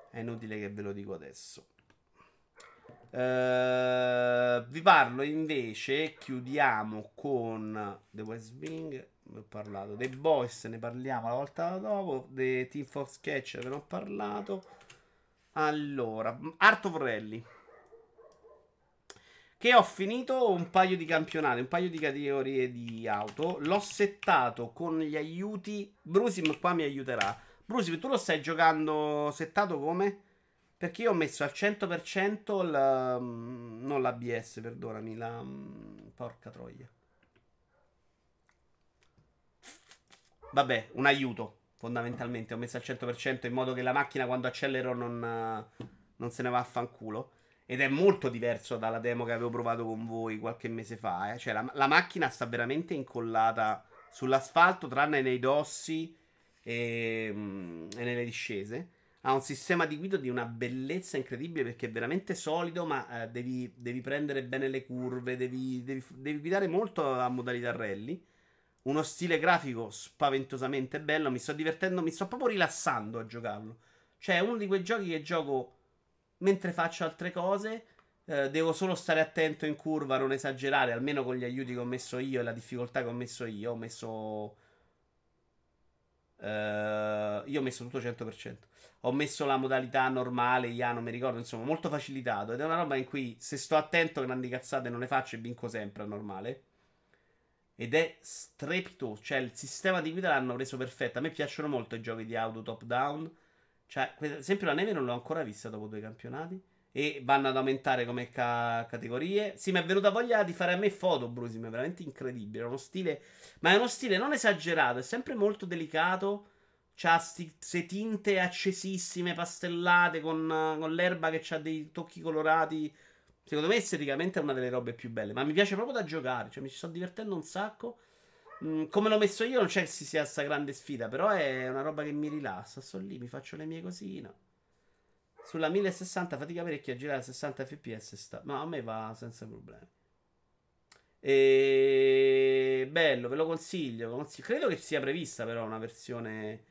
È inutile che ve lo dico adesso. Uh, vi parlo invece, chiudiamo con The West Wing ne ho parlato. Dei boys ne parliamo la volta dopo. Dei Team Fox Sketch ne ho parlato. Allora, Art of Rally. Che ho finito un paio di campionati, un paio di categorie di auto. L'ho settato con gli aiuti. Brusim qua mi aiuterà. Brusim, tu lo stai giocando settato come? Perché io ho messo al 100% la, non l'ABS, perdonami, la porca troia. Vabbè, un aiuto. Fondamentalmente ho messo al 100% in modo che la macchina quando accelero non, non se ne va a fanculo. Ed è molto diverso dalla demo che avevo provato con voi qualche mese fa. Eh. Cioè, la, la, macchina sta veramente incollata sull'asfalto, tranne nei dossi e, mm, e, nelle discese. Ha un sistema di guida di una bellezza incredibile perché è veramente solido, ma eh, devi, devi, prendere bene le curve, devi, devi, devi guidare molto a modalità rally uno stile grafico spaventosamente bello. Mi sto divertendo, mi sto proprio rilassando a giocarlo. Cioè, è uno di quei giochi che gioco mentre faccio altre cose. Eh, devo solo stare attento in curva, non esagerare, almeno con gli aiuti che ho messo io e la difficoltà che ho messo io. Ho messo. Uh, io ho messo tutto 100%. Ho messo la modalità normale, IA, non mi ricordo, insomma, molto facilitato. Ed è una roba in cui se sto attento, grandi cazzate non le faccio e vinco sempre a normale. Ed è strepitoso. Cioè, il sistema di guida l'hanno reso perfetto. A me piacciono molto i giochi di auto top-down. Cioè, per esempio, la neve non l'ho ancora vista dopo due campionati. E vanno ad aumentare come ca- categorie. Sì, mi è venuta voglia di fare a me foto, Brusim. È veramente incredibile. È uno stile. Ma è uno stile non esagerato. È sempre molto delicato. C'ha queste tinte accesissime, pastellate con, con l'erba che ha dei tocchi colorati Secondo me esteticamente è una delle robe più belle. Ma mi piace proprio da giocare. Cioè, mi sto divertendo un sacco. Mm, come l'ho messo io, non c'è che si sia questa grande sfida. Però è una roba che mi rilassa. Sto lì, mi faccio le mie cosine. Sulla 1060 fatica parecchio a girare a 60 fps. Sta... Ma a me va senza problemi. E... Bello, ve lo consiglio, consiglio. Credo che sia prevista però una versione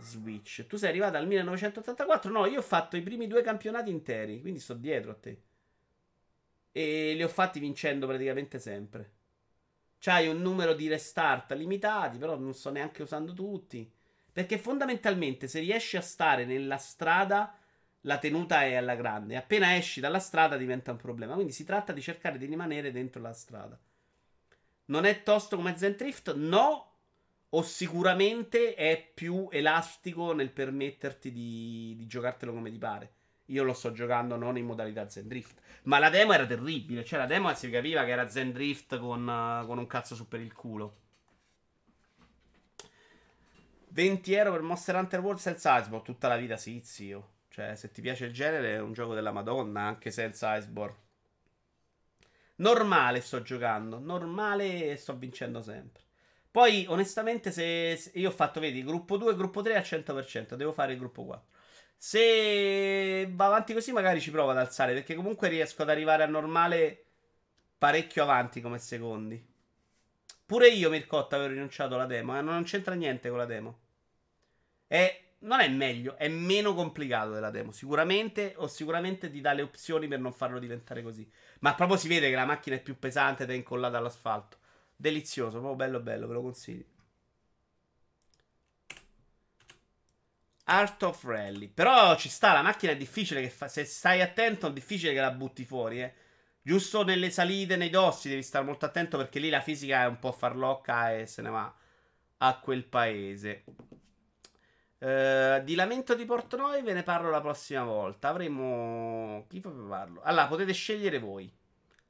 Switch. Tu sei arrivato al 1984? No, io ho fatto i primi due campionati interi. Quindi sto dietro a te. E li ho fatti vincendo praticamente sempre. C'hai un numero di restart limitati, però non sto neanche usando tutti. Perché fondamentalmente se riesci a stare nella strada, la tenuta è alla grande. Appena esci dalla strada diventa un problema. Quindi si tratta di cercare di rimanere dentro la strada. Non è tosto come Zentrift? No. O sicuramente è più elastico nel permetterti di, di giocartelo come ti pare. Io lo sto giocando non in modalità Zendrift. Ma la demo era terribile. Cioè, la demo si capiva che era Zendrift con, uh, con un cazzo su per il culo. 20 euro per Monster Hunter World senza Iceborne. Tutta la vita sì, zio. Cioè, se ti piace il genere, è un gioco della Madonna, anche senza Iceborne. Normale sto giocando. Normale e sto vincendo sempre. Poi, onestamente, se, se io ho fatto, vedi, gruppo 2 e gruppo 3 al 100%. Devo fare il gruppo 4. Se va avanti così, magari ci provo ad alzare. Perché comunque riesco ad arrivare a normale parecchio avanti come secondi. Pure io, Mircotta, avevo rinunciato alla demo. Eh? Non c'entra niente con la demo. È, non è meglio, è meno complicato della demo. Sicuramente, o sicuramente ti dà le opzioni per non farlo diventare così. Ma proprio si vede che la macchina è più pesante ed è incollata all'asfalto. Delizioso, proprio bello bello, ve lo consiglio. Art of Rally. Però ci sta, la macchina è difficile che fa... Se stai attento è difficile che la butti fuori, eh. Giusto nelle salite, nei dossi devi stare molto attento perché lì la fisica è un po' farlocca e se ne va a quel paese. Uh, di Lamento di Portnoy ve ne parlo la prossima volta. Avremo... Chi fa parlo? Allora, potete scegliere voi.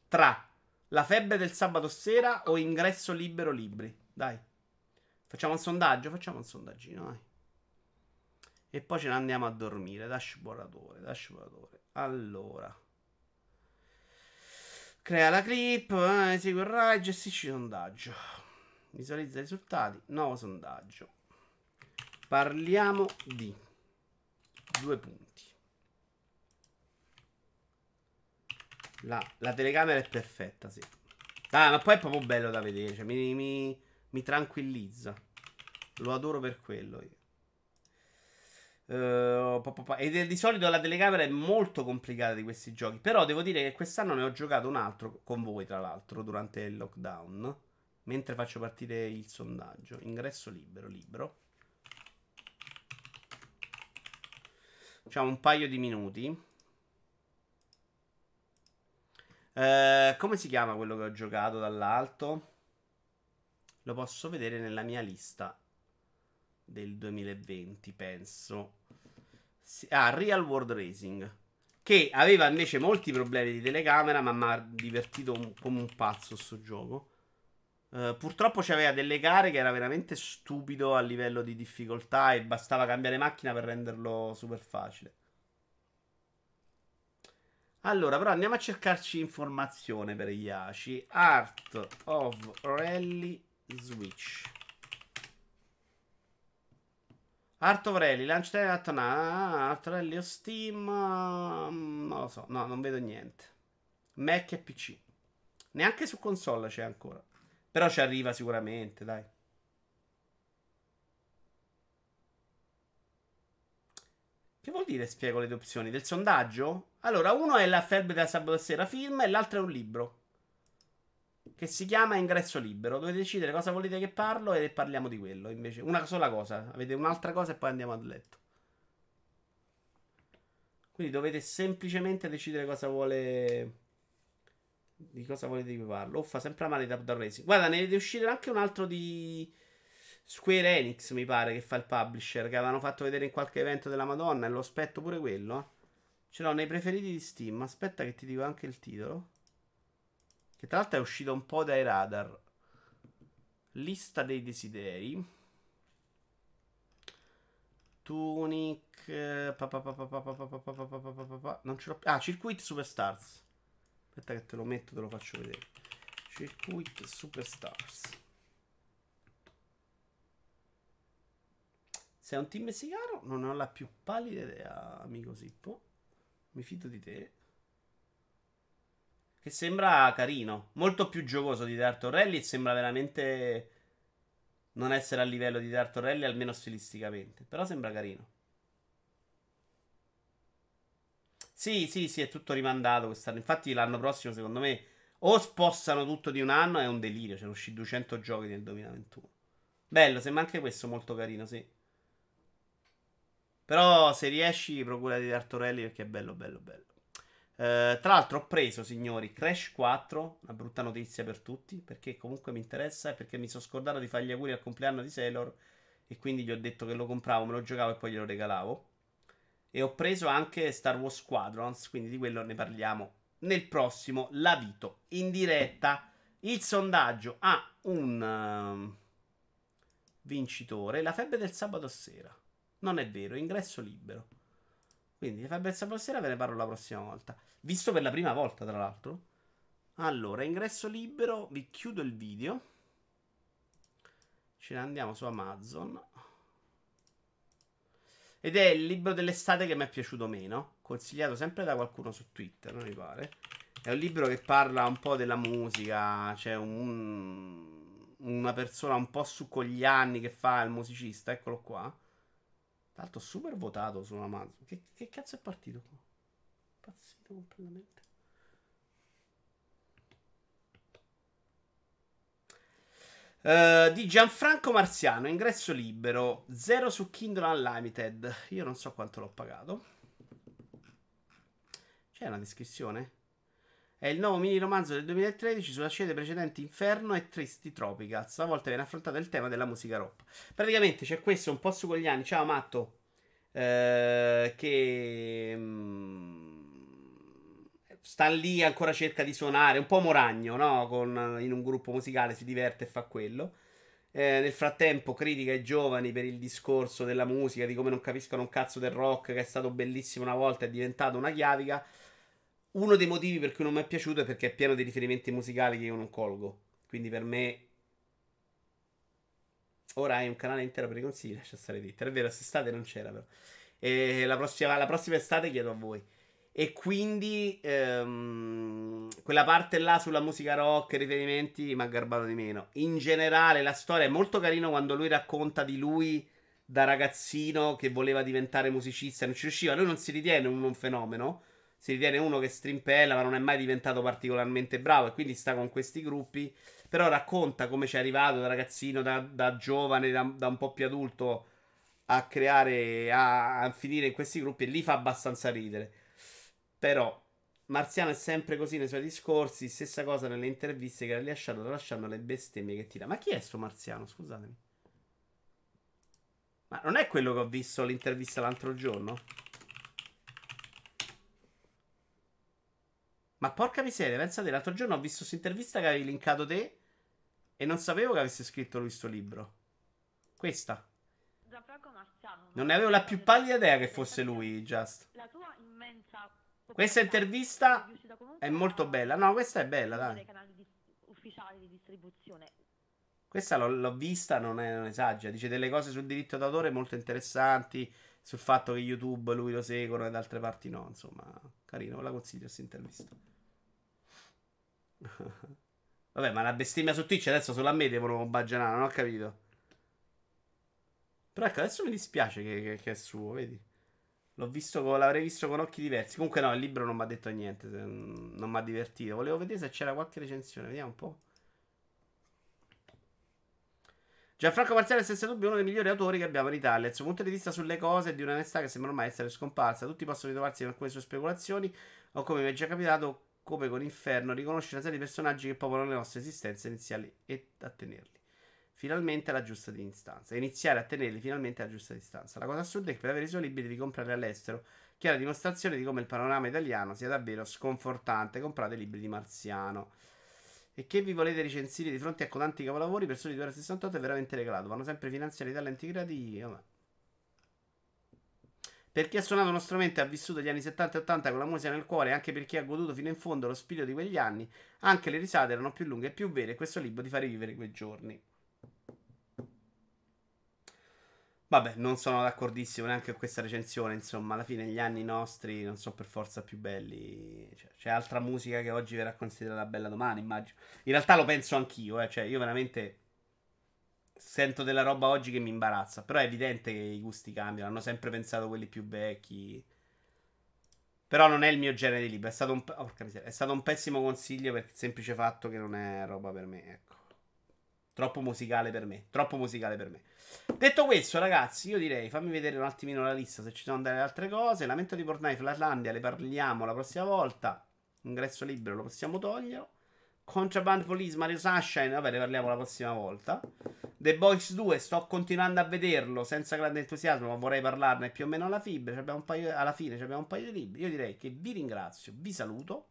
Tra la febbre del sabato sera o ingresso libero libri. Dai. Facciamo un sondaggio? Facciamo un sondaggino, dai. E poi ce ne andiamo a dormire. Dashboardatore, dashboardatore. Allora. Crea la clip, eh, esegui il RAI, gestisci il sondaggio. Visualizza i risultati. Nuovo sondaggio. Parliamo di due punti. La, la telecamera è perfetta, sì. Ah, ma poi è proprio bello da vedere. Cioè, mi, mi, mi tranquillizza. Lo adoro per quello io. Uh, e di solito la telecamera è molto complicata di questi giochi. Però devo dire che quest'anno ne ho giocato un altro con voi, tra l'altro, durante il lockdown. Mentre faccio partire il sondaggio. Ingresso libero, libero. Facciamo un paio di minuti. Uh, come si chiama quello che ho giocato dall'alto? Lo posso vedere nella mia lista del 2020, penso. Ah, Real World Racing. Che aveva invece molti problemi di telecamera, ma mi ha divertito un, come un pazzo sto gioco. Uh, purtroppo c'aveva delle gare che era veramente stupido a livello di difficoltà e bastava cambiare macchina per renderlo super facile. Allora, però andiamo a cercarci informazione per gli ACI. Art of Rally Switch. Art of Rally, Launch Art of Rally o Steam. Mm, non lo so, no, non vedo niente. Mac e PC. Neanche su console c'è ancora. Però ci arriva sicuramente, dai. Che vuol dire spiego le due opzioni? Del sondaggio? Allora, uno è la Ferb della sabato sera film e l'altro è un libro che si chiama ingresso libero. Dovete decidere cosa volete che parlo e parliamo di quello. Invece, una sola cosa. Avete un'altra cosa e poi andiamo a letto. Quindi dovete semplicemente decidere cosa vuole. Di cosa volete che parlo. O fa sempre male da Racing. Guarda, ne deve uscire anche un altro di Square Enix, mi pare, che fa il publisher. Che avevano fatto vedere in qualche evento della Madonna. E lo aspetto pure quello. Ce l'ho nei preferiti di Steam. Aspetta, che ti dico anche il titolo. Che tra l'altro è uscito un po' dai radar. Lista dei desideri. Tunic. Non ce l'ho più. Ah, Circuit Superstars. Aspetta che te lo metto, te lo faccio vedere. Circuit Superstars. Sei un team messicano? Non ho la più pallida idea, amico Sippo. Mi fido di te. Che sembra carino. Molto più giocoso di. E sembra veramente non essere a livello di Dark Rally, almeno stilisticamente. Però sembra carino. Sì, sì, sì, è tutto rimandato quest'anno. Infatti, l'anno prossimo, secondo me, o spostano tutto di un anno. È un delirio. C'erano usciti 200 giochi nel 2021. Bello, sembra anche questo molto carino, sì. Però se riesci, procura di Dark Rally perché è bello, bello, bello. Uh, tra l'altro ho preso, signori, Crash 4, una brutta notizia per tutti, perché comunque mi interessa e perché mi sono scordato di fare gli auguri al compleanno di Sailor e quindi gli ho detto che lo compravo, me lo giocavo e poi glielo regalavo. E ho preso anche Star Wars Squadrons, quindi di quello ne parliamo nel prossimo Lavito in diretta. Il sondaggio ha un uh, vincitore, la febbre del sabato sera. Non è vero, ingresso libero. Quindi sabato sera ve ne parlo la prossima volta. Visto per la prima volta, tra l'altro. Allora, ingresso libero, vi chiudo il video. Ce ne andiamo su Amazon. Ed è il libro dell'estate che mi è piaciuto meno. Consigliato sempre da qualcuno su Twitter, non mi pare. È un libro che parla un po' della musica. C'è un, una persona un po' su con gli anni che fa il musicista. Eccolo qua. Tra l'altro, super votato su Amazon. Che, che cazzo è partito qua? Impazzito completamente. Uh, di Gianfranco Marziano, ingresso libero, 0 su Kindle Unlimited. Io non so quanto l'ho pagato. C'è una descrizione? È il nuovo mini romanzo del 2013 sulla scia dei precedenti Inferno e Tristi Tropical. Stavolta viene affrontato il tema della musica rock. Praticamente c'è questo un po' su con gli anni. Ciao Matto. Eh, che. Mh, sta lì ancora cerca di suonare, un po' moragno, no? Con, in un gruppo musicale si diverte e fa quello. Eh, nel frattempo critica i giovani per il discorso della musica, di come non capiscono un cazzo del rock, che è stato bellissimo una volta, è diventato una chiavica. Uno dei motivi per cui non mi è piaciuto è perché è pieno di riferimenti musicali che io non colgo. Quindi per me... Ora hai un canale intero per i consigli, lascia stare Twitter. È vero, quest'estate non c'era però. E la prossima, la prossima estate chiedo a voi. E quindi ehm, quella parte là sulla musica rock, riferimenti, mi ha garbato di meno. In generale, la storia è molto carina quando lui racconta di lui da ragazzino che voleva diventare musicista e non ci riusciva. Lui non si ritiene un, un fenomeno, si ritiene uno che strimpella, ma non è mai diventato particolarmente bravo e quindi sta con questi gruppi. Però racconta come ci è arrivato da ragazzino, da, da giovane, da, da, un po' più adulto a creare, a, a finire in questi gruppi e lì fa abbastanza ridere. Però Marziano è sempre così nei suoi discorsi, stessa cosa nelle interviste che ha rilasciato, tralasciando le bestemmie che tira. Ma chi è sto Marziano? Scusatemi. Ma non è quello che ho visto l'intervista l'altro giorno? Ma porca miseria, pensate, l'altro giorno ho visto questa intervista che avevi linkato te e non sapevo che avesse scritto lui sto libro. Questa. Non ne avevo la più pallida idea che fosse lui, Just. La tua immensa questa intervista è molto bella. No, questa è bella, dai. canali di, ufficiali di distribuzione. Questa l'ho, l'ho vista, non, è, non esagera. Dice delle cose sul diritto d'autore molto interessanti. Sul fatto che YouTube lui lo seguono e da altre parti no. Insomma, carino, ve la consiglio questa intervista. [LAUGHS] Vabbè, ma la bestemmia su Twitch adesso solo a me devono baggianare, non ho capito. Però ecco, adesso mi dispiace che, che, che è suo, vedi? L'ho visto con, l'avrei visto con occhi diversi. Comunque, no, il libro non mi ha detto niente. Non mi ha divertito. Volevo vedere se c'era qualche recensione. Vediamo un po'. Gianfranco Marziale è senza dubbio uno dei migliori autori che abbiamo in Italia. Il suo punto di vista sulle cose è di un'onestà che sembra ormai essere scomparsa. Tutti possono ritrovarsi in alcune sue speculazioni, o come mi è già capitato, come con Inferno, riconosce una serie di personaggi che popolano le nostre esistenze iniziali e a tenerli finalmente alla giusta distanza. Iniziare a tenerli finalmente alla giusta distanza. La cosa assurda è che per avere i suoi libri devi comprarli all'estero. Chiara dimostrazione di come il panorama italiano sia davvero sconfortante. Comprate libri di Marziano. E che vi volete recensire di fronte a tanti capolavori per soli 2,68 è veramente regalato. Vanno sempre finanziati talenti creativi. Vabbè. Per chi ha suonato uno strumento e ha vissuto gli anni 70 e 80 con la musica nel cuore, anche per chi ha goduto fino in fondo lo spirito di quegli anni, anche le risate erano più lunghe e più vere. E questo libro ti fa rivivere quei giorni. Vabbè, non sono d'accordissimo neanche con questa recensione. Insomma, alla fine gli anni nostri non sono per forza più belli. Cioè, c'è altra musica che oggi verrà considerata bella domani, immagino. In realtà lo penso anch'io, eh. Cioè, io veramente sento della roba oggi che mi imbarazza. Però è evidente che i gusti cambiano. Hanno sempre pensato quelli più vecchi. Però non è il mio genere di libro. È stato un, oh, è stato un pessimo consiglio per il semplice fatto che non è roba per me. Ecco. Troppo musicale per me. Troppo musicale per me. Detto questo, ragazzi, io direi fammi vedere un attimino la lista se ci sono delle altre cose. Lamento di Fortnite, Flatlandia, le parliamo la prossima volta. Ingresso libero lo possiamo togliere. Contraband Police, Mario Sunshine, vabbè, ne parliamo la prossima volta. The Boys 2, sto continuando a vederlo senza grande entusiasmo, ma vorrei parlarne più o meno alla, paio, alla fine abbiamo un paio di libri. Io direi che vi ringrazio, vi saluto.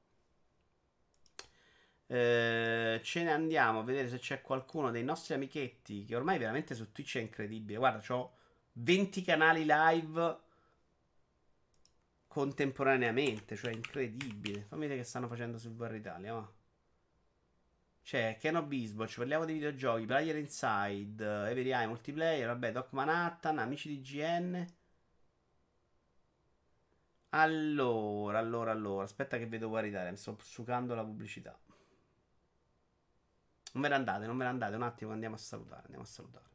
Eh, ce ne andiamo a vedere se c'è qualcuno dei nostri amichetti che ormai veramente su Twitch è incredibile. Guarda, ho 20 canali live contemporaneamente, cioè incredibile. Fammi vedere che stanno facendo sul Bar Italia. Va. C'è Ken Bisboch, parliamo di videogiochi, Player Inside, Every Eye Multiplayer, vabbè, Doc Manhattan, Amici di GN. Allora, allora, allora, aspetta che vedo War Italia, mi sto sucando la pubblicità. Non me ne andate, non me ne andate, un attimo andiamo a salutare, andiamo a salutare.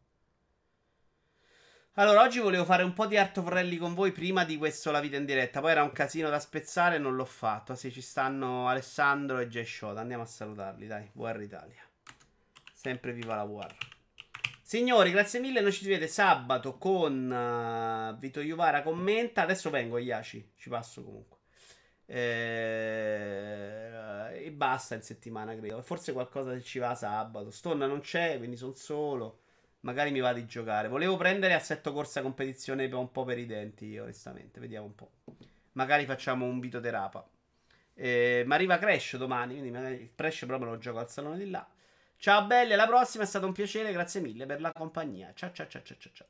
Allora, oggi volevo fare un po' di Art of Rally con voi prima di questo La vita in diretta. Poi era un casino da spezzare e non l'ho fatto. Sì, ci stanno Alessandro e Jay Shot. Andiamo a salutarli, dai. War Italia. Sempre viva la War. Signori, grazie mille. Noi ci vede sabato con uh, Vito Iuvara commenta. Adesso vengo, Iaci. Ci passo comunque. Eh, e basta in settimana, credo. Forse qualcosa ci va sabato. Stonna non c'è, quindi sono solo. Magari mi va di giocare. Volevo prendere assetto corsa competizione un po' per i denti, onestamente. Vediamo un po'. Magari facciamo un vitoterapa. Eh, ma arriva Crash domani, quindi magari il Crash proprio lo gioco al salone di là. Ciao belli, alla prossima, è stato un piacere, grazie mille per la compagnia. Ciao ciao ciao ciao ciao.